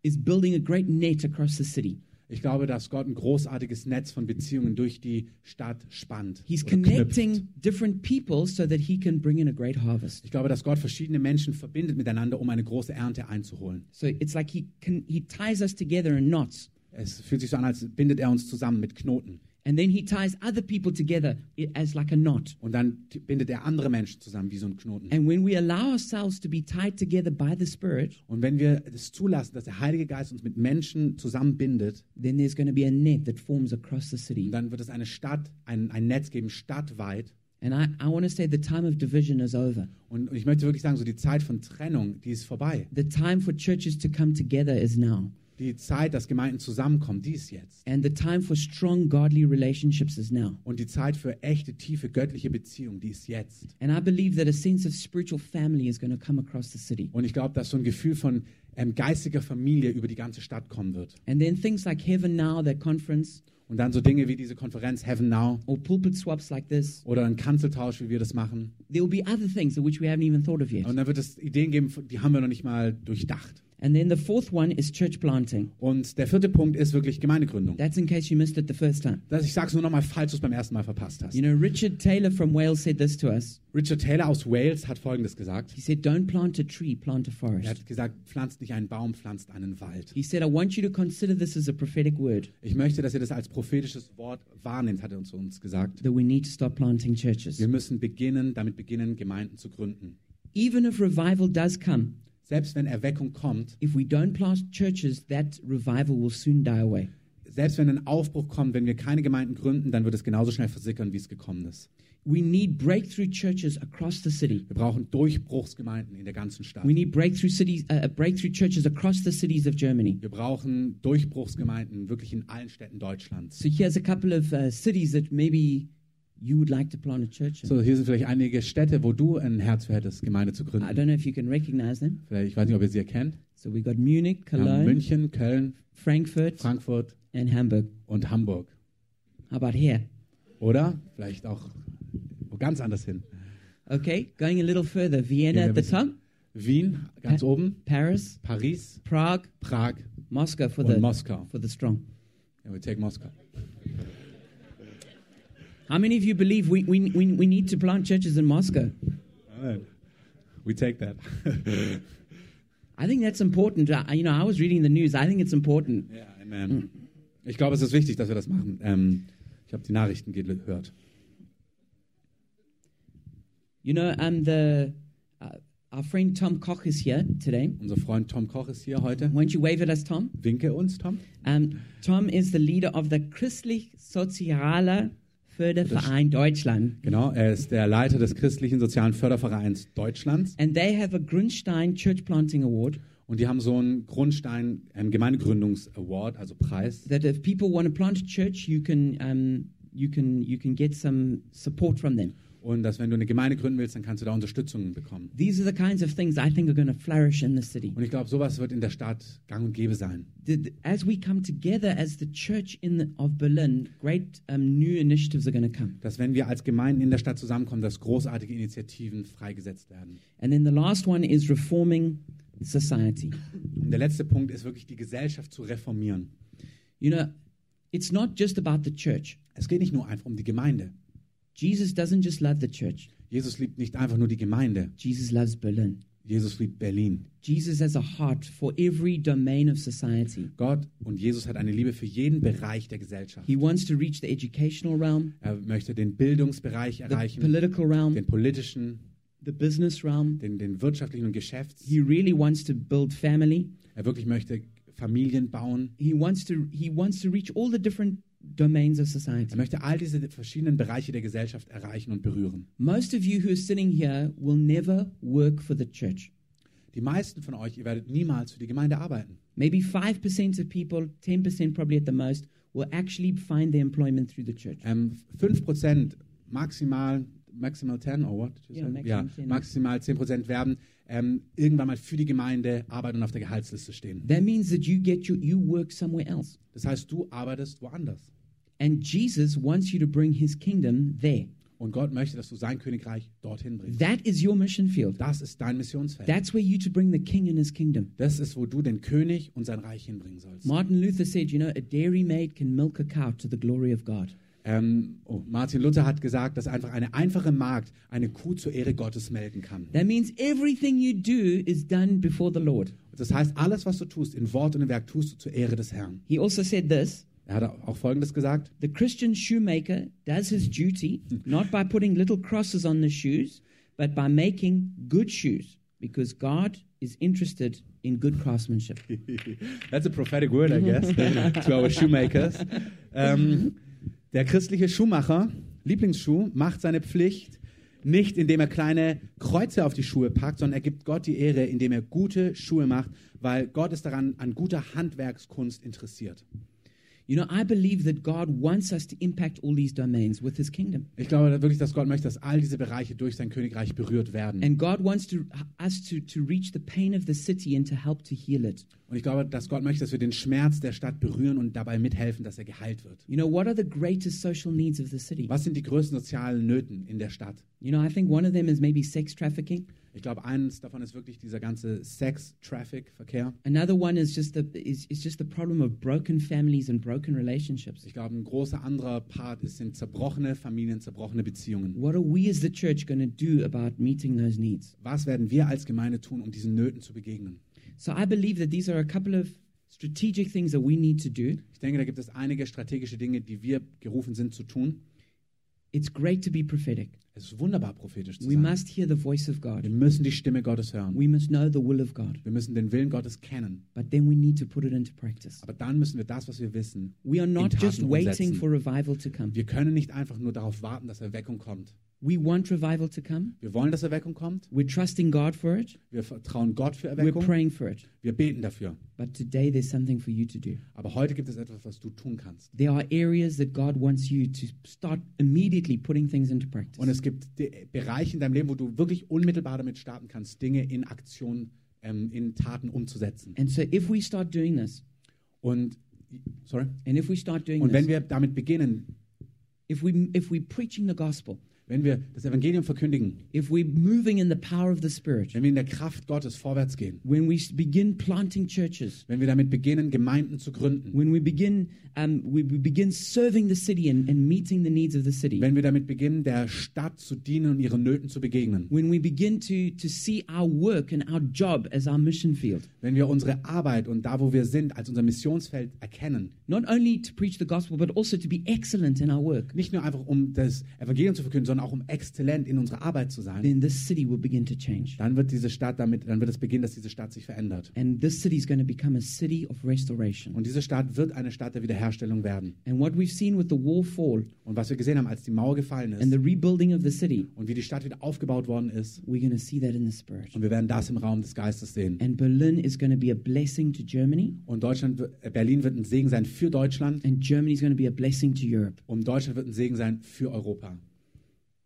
is building a great net across the city. Ich glaube, dass Gott ein großartiges Netz von Beziehungen durch die Stadt spannt. He's connecting different people so that he can bring in a great harvest. Ich glaube, dass Gott verschiedene Menschen verbindet miteinander, um eine große Ernte einzuholen. So it's like he can he ties us together in knots. Es fühlt sich so an, als bindet er uns zusammen mit Knoten. And then he ties other people together as like a knot. Und dann bindet er andere Menschen zusammen wie so ein Knoten. And when we allow ourselves to be tied together by the Spirit, Und wenn wir es zulassen, dass der Heilige Geist uns mit Menschen zusammenbindet, then there's going to be a net that forms across the city. dann wird es eine Stadt, ein, ein Netz geben, stadtweit. And I, I want to say the time of division is over. Und ich möchte wirklich sagen, so die Zeit von Trennung, die ist vorbei. The time for churches to come together is now. Die Zeit, dass Gemeinden zusammenkommen, die ist jetzt. And the time for strong godly relationships is now. Und die Zeit für echte, tiefe, göttliche Beziehungen, die ist jetzt. And I believe that a sense of spiritual family is going to come across the city. Und ich glaube, dass so ein Gefühl von ähm, geistiger Familie über die ganze Stadt kommen wird. And then things like Heaven Now, that conference, Und dann so Dinge wie diese Konferenz Heaven Now or pulpit swaps like this, oder ein Kanzeltausch, wie wir das machen. there will be other things of which we haven't even thought of yet. Und dann wird es Ideen geben, die haben wir noch nicht mal durchdacht. And then the fourth one is church planting. Und der vierte Punkt ist wirklich Gemeindegründung. That's in case you missed it the first time. Das, ich sage es nur noch mal, falls du es beim ersten Mal verpasst hast. You know, Richard Taylor from Wales said this to us. Richard Taylor aus Wales hat Folgendes gesagt. He said, Don't plant a tree, plant a Er forest. hat gesagt, pflanzt nicht einen Baum, pflanzt einen Wald. He said, I want you to consider this as a prophetic word Ich möchte, dass ihr das als prophetisches Wort wahrnehmt, hat er uns, uns gesagt. that we need to start planting churches. Wir müssen beginnen, damit beginnen, Gemeinden zu gründen. Even if revival does come, Selbst wenn Erweckung kommt, if we don't plant churches, that revival will soon die away. selbst wenn ein Aufbruch kommt, wenn wir keine Gemeinden gründen, dann wird es genauso schnell versickern, wie es gekommen ist. We need breakthrough churches across the city. Wir brauchen Durchbruchsgemeinden in der ganzen Stadt. We need breakthrough cities, uh, breakthrough churches across the cities of Germany. Wir brauchen Durchbruchsgemeinden wirklich in allen Städten Deutschlands. So here's a couple of uh, cities that maybe you would like to plant a church in. So, hier sind vielleicht einige Städte, wo du ein Herz für hättest, Gemeinde zu I gründen. don't know if you can recognize them. Vielleicht, ich weiß nicht, ob ihr sie erkennt. So we got Munich, Cologne, München, Köln, Frankfurt, Frankfurt and Hamburg. und Hamburg. How about here? Oder vielleicht auch ganz anders hin. Okay, going a little further. Vienna at the top, Wien, ganz Pa- oben, Paris, Paris, Prague, Prag Moscow for und the Moskau. for the strong. Yeah, we take Moscow. How many of you believe we, we, we, we need to plant churches in Moscow? We take that. (laughs) I think that's important. I, you know, I was reading the news. I think it's important. Yeah, amen. Ich glaube, es ist wichtig, dass wir das machen. Ähm, ich habe die Nachrichten gehört. You know, um, the uh, our friend Tom Koch is here today. Unser Freund Tom Koch ist hier heute. Won't you wave at us, Tom? Winke uns, Tom. Um, Tom is the leader of the Christlich-Sozialer Förderverein Deutschland. Genau, er ist der Leiter des christlichen sozialen Fördervereins Deutschlands. And they have a Grundstein Church Planting Award Und die haben so einen Grundstein ähm, Gemeindegründungs-Award, also Preis. that if people want to plant a church, you can, um, you can, you can get some support from them. Und dass, wenn du eine Gemeinde gründen willst, dann kannst du da Unterstützung bekommen. These are the kinds of things I think are going to flourish in the city. Und ich glaube, sowas wird in der Stadt gang und gäbe sein. As we come together as the church in the, of Berlin, great um, new initiatives are going to come. Dass, wenn wir als Gemeinden in der Stadt zusammenkommen, dass großartige Initiativen freigesetzt werden. And then the last one is reforming society. Und der letzte Punkt ist wirklich, die Gesellschaft zu reformieren. You know, it's not just about the church. Es geht nicht nur einfach um die Gemeinde. Jesus doesn't just love the church, Jesus liebt nicht einfach nur die Gemeinde. Jesus loves Berlin. Jesus liebt Berlin. Jesus has a heart for every domain of society. Gott und Jesus hat eine Liebe für jeden Bereich der Gesellschaft. He wants to reach the educational realm, Er möchte den Bildungsbereich the erreichen, political realm, den politischen, the business realm. den, den wirtschaftlichen und Geschäfts. He really wants to build family. Er wirklich möchte Familien bauen. He wants to he wants to reach all the different domains of Er society. möchte all diese verschiedenen Bereiche der Gesellschaft erreichen und berühren. Most of you who are sitting here will never work for the church. Die meisten von euch, ihr werdet niemals für die Gemeinde arbeiten. Maybe 5% of people, 10% probably at the most, will actually find their employment through the church. Ähm, 5% maximal, maximal 10 or what? did you Ja, say? maximum ja, 10. maximal 10% werden ähm, irgendwann mal für die Gemeinde arbeiten und auf der Gehaltsliste stehen. That means that you get your, you work somewhere else. Das heißt, du arbeitest woanders. And Jesus wants you to bring his kingdom there. Und Gott möchte, dass du sein Königreich dorhin bringst. That is your mission field. Das ist dein Missionsfeld. That's where you to bring the king and his kingdom. Das ist, wo du den König und sein Reich hinbringen sollst. Martin Luther said, you know, a dairy maid can milk a cow to the glory of God. Ähm, oh, Martin Luther hat gesagt, dass einfach eine einfache Magd eine Kuh zur Ehre Gottes melden kann. That means everything you do is done before the Lord. Das heißt, alles, was du tust, in Wort und in Werk, tust du zur Ehre des Herrn. He also said this Er hat auch Folgendes gesagt. The Christian shoemaker does his duty not by putting little crosses on the shoes, but by making good shoes, because God is interested in good craftsmanship. (laughs) That's a prophetic word, I guess, (laughs) to our shoemakers. Ähm, der christliche Schuhmacher, Lieblingsschuh, macht seine Pflicht nicht, indem er kleine Kreuze auf die Schuhe packt, sondern er gibt Gott die Ehre, indem er gute Schuhe macht, weil Gott ist daran an guter Handwerkskunst interessiert. You know, I believe that God wants us to impact all these domains with his kingdom. Ich glaube wirklich, dass Gott möchte, dass all diese Bereiche durch sein Königreich berührt werden. And God wants to, us to, to reach the pain of the city and to help to heal it. Und ich glaube, dass Gott möchte, dass wir den Schmerz der Stadt berühren und dabei mithelfen, dass er geheilt wird. You know, what are the greatest social needs of the city? Was sind die größten sozialen Nöten in der Stadt? You know, I think one of them is maybe sex trafficking. Ich glaube, eines davon ist wirklich dieser ganze Sex-Traffic-Verkehr. Another one is just the is, is just the problem of broken families and broken relationships. Ich glaube, ein großer anderer Part ist, sind zerbrochene Familien, zerbrochene Beziehungen. What are we as the church going to do about meeting those needs? Was werden wir als Gemeinde tun, um diesen Nöten zu begegnen? So I believe that these are a couple of strategic things that we need to do. Ich denke, da gibt es einige strategische Dinge, die wir gerufen sind zu tun. It's great to be prophetic. Es ist wunderbar, prophetisch zu We sein. must hear the voice of Wir God. müssen die Stimme Gottes hören. We must know the will of God. Wir müssen den Willen Gottes kennen. But then we need to put it into practice. Aber dann müssen wir das, was wir wissen, We are not in just waiting umsetzen. for revival to come. Wir können nicht einfach nur darauf warten, dass Erweckung kommt. We want revival to come. Wir wollen, dass Erweckung kommt. We're trusting God for it. Wir vertrauen Gott für We're Erweckung. praying for it. Wir beten dafür. But today there's something for you to do. Aber heute gibt es etwas, was du tun kannst. There are areas that God wants you to start immediately putting things into practice. Und es gibt Bereiche in deinem Leben, wo du wirklich unmittelbar damit starten kannst, Dinge in Aktion, ähm, in Taten umzusetzen. And so if we start doing this, Und, sorry? and if we start doing Und wenn this, wir damit beginnen, if we if we're preaching the gospel, wenn wir das Evangelium verkündigen, if we're moving in the power of the Spirit, wenn wir in der Kraft Gottes vorwärts gehen, when we begin planting churches, wenn wir damit beginnen, Gemeinden zu gründen, when we begin um, we begin serving the city and, and meeting the needs of the city, wenn wir damit beginnen, der Stadt zu dienen und ihren Nöten zu begegnen, when we begin to to see our work and our job as our mission field, wenn wir unsere Arbeit und da, wo wir sind, als unser Missionsfeld erkennen, not only to preach the gospel but also to be excellent in our work, nicht nur einfach um das Evangelium zu verkünden, sondern auch um exzellent in unserer Arbeit zu sein, then this city will begin to change. dann wird diese Stadt damit, dann wird es beginnen, dass diese Stadt sich verändert. And this city is going to become a city of restoration. Und diese Stadt wird eine Stadt der Wiederherstellung werden. And what we've seen with the wall fall Und was wir gesehen haben, als die Mauer gefallen and the ist rebuilding of the city, und wie die Stadt wieder aufgebaut worden ist, we're going to see that in the spirit. und wir werden das im Raum des Geistes sehen. And Berlin is going to be a blessing to Germany, Und Deutschland, Berlin wird ein Segen sein für Deutschland and Germany is going to be a blessing to Europe. und Deutschland wird ein Segen sein für Europa.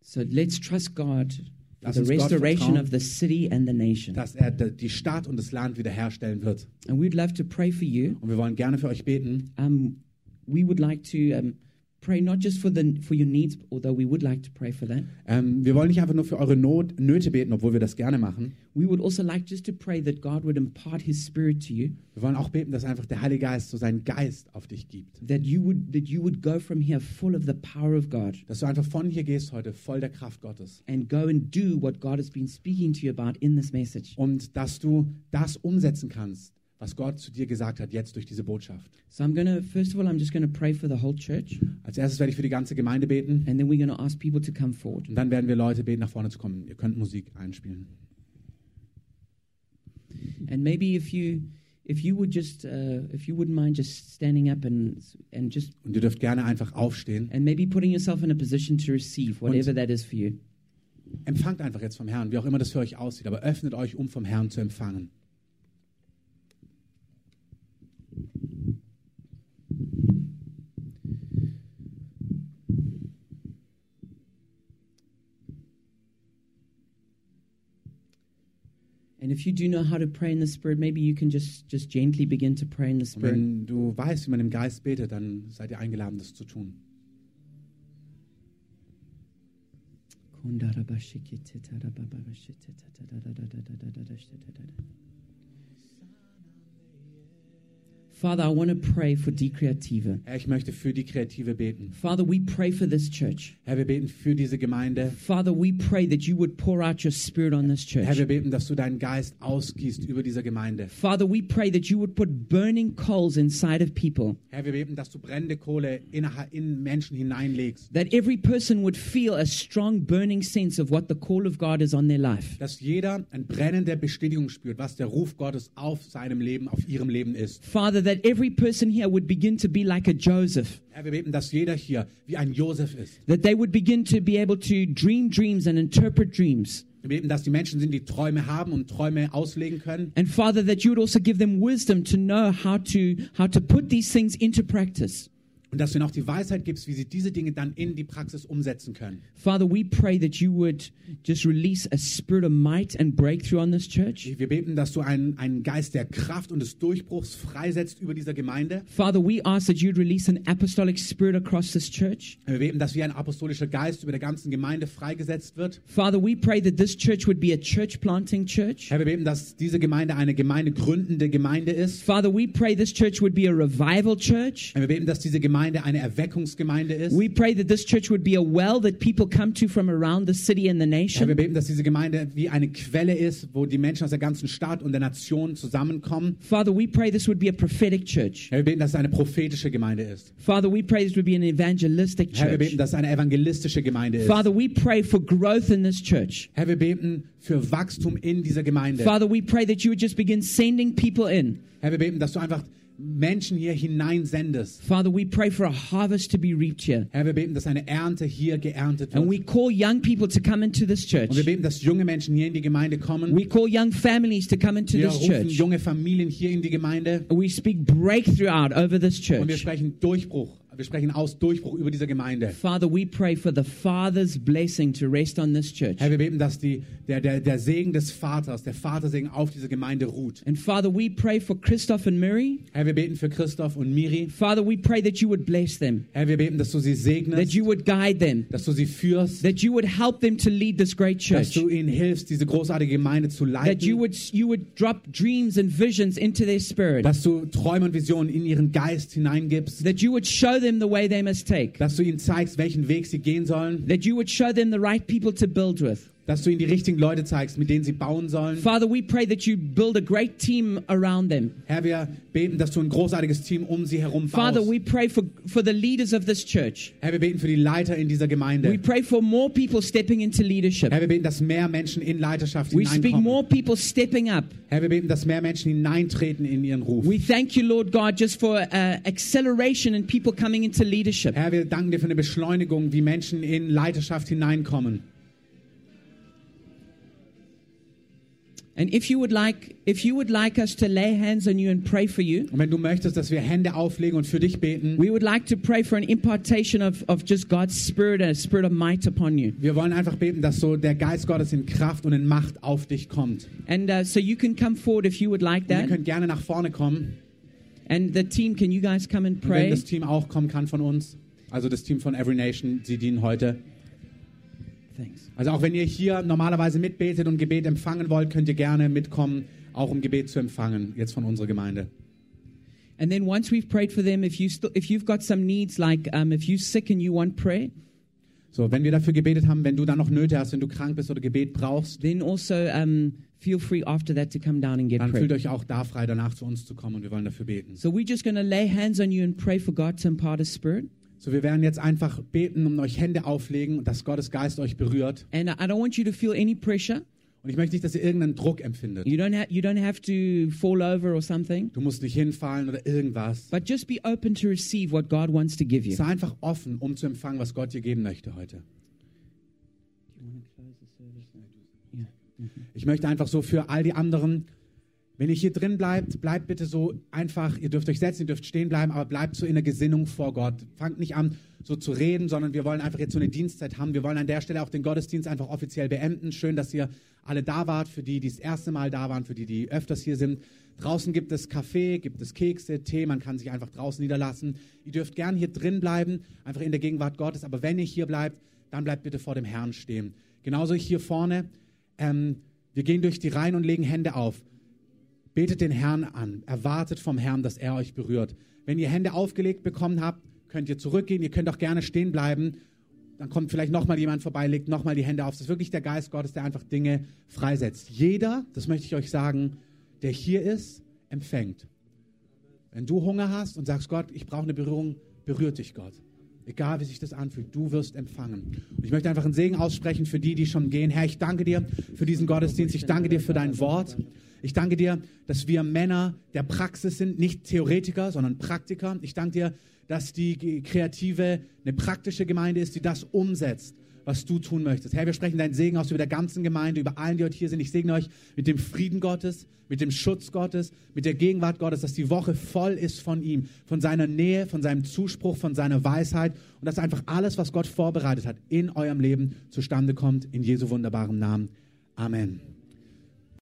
So let's trust God Lass the restoration of the city and the nation. Dass er die Stadt und das Land wiederherstellen wird. And we'd love to pray for you. Und wir wollen gerne für euch beten. Um, we would like to um, pray not just for the for your needs, although we would like to pray for that. Ähm, wir wollen nicht einfach nur für eure Not, Nöte beten, obwohl wir das gerne machen. We would also like just to pray that God would impart His Spirit to you, Wir wollen auch beten, dass einfach der Heilige Geist so seinen Geist auf dich gibt. that you would that you would go from here full of the power of God Dass du einfach von hier gehst heute voll der Kraft Gottes. and go and do what God has been speaking to you about in this message. Und dass du das umsetzen kannst, was Gott zu dir gesagt hat, jetzt durch diese Botschaft. So I'm to first of all I'm just to pray for the whole church Als erstes werde ich für die ganze Gemeinde beten. and then we're to ask people to come forward. Und dann werden wir Leute beten, nach vorne zu kommen. Ihr könnt Musik einspielen. And maybe if you if you would just uh, if you wouldn't mind just standing up and and just Und ihr dürft gerne einfach aufstehen. and maybe putting yourself in a position to receive whatever that is for you. Empfangt einfach jetzt vom Herrn, wie auch immer das für euch aussieht. Aber öffnet euch, um vom Herrn zu empfangen. And if you do know how to pray in the spirit, maybe you can just just gently begin to pray in the Und spirit. wenn du weißt, wie man im Geist betet, dann seid ihr eingeladen, das zu tun. Father, I want to pray for Die Kreative. Herr, ich möchte für die Kreative beten. Father, we pray for this church. Herr, wir beten für diese Gemeinde. Father, we pray that you would pour out your spirit on this Herr, church. wir beten, dass du deinen Geist ausgießt über dieser Gemeinde. Father, we pray that you would put burning coals inside of people, Herr, wir beten, dass du brennende Kohle in, in Menschen hineinlegst. that every person would feel a strong burning sense of what the call of God is on their life. Dass jeder eine brennende Bestätigung spürt, was der Ruf Gottes auf seinem Leben, auf ihrem Leben ist. Father, that every person here would begin to be like a Joseph, Herr, wir beten, dass jeder hier wie ein Josef ist. that they would begin to be able to dream dreams and interpret dreams. Wir beten, dass die Menschen sind, die Träume haben und Träume auslegen können. And Father, that you would also give them wisdom to know how to how to put these things into practice. Und dass du ihnen auch die Weisheit gibst, wie sie diese Dinge dann in die Praxis umsetzen können. Father, we pray that you would just release a spirit of might and breakthrough on this church. Wir beten, dass du einen, einen Geist der Kraft und des Durchbruchs freisetzt über dieser Gemeinde. Father, we ask that you'd release an apostolic spirit across this church. Wir beten, dass wie ein apostolischer Geist über der ganzen Gemeinde freigesetzt wird. Father, we pray that this church would be a church planting church. Herr, wir beten, dass diese Gemeinde eine gemeindegründende Gemeinde ist. Father, we pray this church would be a revival church. Herr, wir beten, dass diese Gemeinde eine Erweckungsgemeinde ist. We pray that this church would be a well that people come to from around the city and the Herr, wir nation. beten, dass diese Gemeinde wie eine Quelle ist, wo die Menschen aus der ganzen Stadt und der Nation zusammenkommen. Father, we pray this would be a prophetic church. Herr, wir beten, dass es eine prophetische Gemeinde ist. Father, we pray this would be an evangelistic Herr, wir beten, church. dass es eine evangelistische Gemeinde ist. Father, we pray for growth in this church. Herr, wir beten für Wachstum in dieser Gemeinde. Father, we pray that you would just begin sending people in. Herr, wir beten, dass du einfach Menschen hier hineinsendest. Father, we pray for a harvest to be reaped here. Herr, wir beten, dass eine Ernte hier geerntet wird. And we call young people to come into this church. Und wir beten, dass junge Menschen hier in die Gemeinde kommen. We call young families to come into Wir this rufen church. junge Familien hier in die Gemeinde. We speak breakthrough out over this church. Und wir sprechen Durchbruch. Wir sprechen aus Durchbruch über diese Gemeinde. Father, we pray for the Father's blessing to rest on this church. Herr, wir beten, dass die, der, der, der Segen des Vaters, der Vatersegen auf diese Gemeinde ruht. And Father, we pray for Christoph and Mary. Herr, wir beten für Christoph und Miri. Father, we pray that you would bless them, Herr, wir beten, dass du sie that segnest, you would guide them, dass du sie führst, that you would help them to lead this great dass church. du ihnen hilfst, diese großartige Gemeinde zu That you leiten, would you would drop dreams and visions into their spirit. dass du Träume und Visionen in ihren Geist hineingibst, That you would show them the way they must take. dass du ihnen zeigst, welchen Weg sie gehen sollen, That you would show them the right people to build with. Dass du ihnen die richtigen Leute zeigst, mit denen sie bauen sollen. Father, we pray that you build a great team around them. Herr, wir beten, dass du ein großartiges Team um sie herum Father, baust. we pray for, for the leaders of this church. Herr, wir beten für die Leiter in dieser We Gemeinde. pray for more people stepping into leadership. Herr, wir beten, dass mehr Menschen in Leiterschaft We speak more hineinkommen. people stepping up. Herr, wir beten, dass mehr Menschen hineintreten in ihren Ruf. We thank you, Lord God, just for uh, acceleration in people coming into leadership. Herr, wir danken dir für eine Beschleunigung, wie Menschen in Leiterschaft hineinkommen. And if you would like, if you would like us to lay hands on you and pray for you, Und wenn du möchtest, dass wir Hände auflegen und für dich beten, we would like to pray for an impartation of, of just God's spirit and a spirit of might upon you. wir wollen einfach beten, dass so der Geist Gottes in Kraft und in Macht auf dich kommt. And uh, so you can come forward if you would like Und ihr that. könnt gerne nach vorne kommen. And the team, can you guys come and Und wenn pray? das Team auch kommen kann von uns. Also das Team von Every Nation, sie dienen heute. Thanks. Also auch wenn ihr hier normalerweise mitbetet und Gebet empfangen wollt, könnt ihr gerne mitkommen, auch um Gebet zu empfangen, jetzt von unserer Gemeinde. And then once we've prayed for them, if you if you've got some needs, like um, if you're sick and you want prayer, So, wenn wir dafür gebetet haben, wenn du dann noch Nöte hast, wenn du krank bist oder Gebet brauchst, then also um, feel free after that to come down and get dann prayer. fühlt euch auch da frei, danach zu uns zu kommen und wir wollen dafür beten. So we're just going to lay hands on you and pray for God to impart His Spirit. So, wir werden jetzt einfach beten und euch Hände auflegen und dass Gottes Geist euch berührt. And I I don't want you to feel any pressure. Und ich möchte nicht, dass ihr irgendeinen Druck empfindet. You don't have you don't have to fall over or something, Du musst nicht hinfallen oder irgendwas. but just be open to receive what God wants to give you. Sei einfach offen, um zu empfangen, was Gott dir geben möchte heute. Ich möchte einfach so für all die anderen, wenn ihr hier drin bleibt, bleibt bitte so einfach, ihr dürft euch setzen, ihr dürft stehen bleiben, aber bleibt so in der Gesinnung vor Gott. Fangt nicht an, so zu reden, sondern wir wollen einfach jetzt so eine Dienstzeit haben. Wir wollen an der Stelle auch den Gottesdienst einfach offiziell beenden. Schön, dass ihr alle da wart, für die, die das erste Mal da waren, für die, die öfters hier sind. Draußen gibt es Kaffee, gibt es Kekse, Tee, man kann sich einfach draußen niederlassen. Ihr dürft gern hier drin bleiben, einfach in der Gegenwart Gottes, aber wenn ihr hier bleibt, dann bleibt bitte vor dem Herrn stehen. Genauso hier vorne, ähm, wir gehen durch die Reihen und legen Hände auf. Betet den Herrn an, erwartet vom Herrn, dass er euch berührt. Wenn ihr Hände aufgelegt bekommen habt, könnt ihr zurückgehen, ihr könnt auch gerne stehen bleiben. Dann kommt vielleicht nochmal jemand vorbei, legt nochmal die Hände auf. Das ist wirklich der Geist Gottes, der einfach Dinge freisetzt. Jeder, das möchte ich euch sagen, der hier ist, empfängt. Wenn du Hunger hast und sagst, Gott, ich brauche eine Berührung, berührt dich Gott. Egal wie sich das anfühlt, du wirst empfangen. Und ich möchte einfach einen Segen aussprechen für die, die schon gehen. Herr, ich danke dir für diesen Gottesdienst. Ich danke dir für dein Wort. Ich danke dir, dass wir Männer der Praxis sind, nicht Theoretiker, sondern Praktiker. Ich danke dir, dass die kreative, eine praktische Gemeinde ist, die das umsetzt, was du tun möchtest. Herr, wir sprechen deinen Segen aus über der ganzen Gemeinde, über allen, die heute hier sind. Ich segne euch mit dem Frieden Gottes, mit dem Schutz Gottes, mit der Gegenwart Gottes, dass die Woche voll ist von ihm, von seiner Nähe, von seinem Zuspruch, von seiner Weisheit und dass einfach alles, was Gott vorbereitet hat, in eurem Leben zustande kommt, in Jesu wunderbarem Namen. Amen.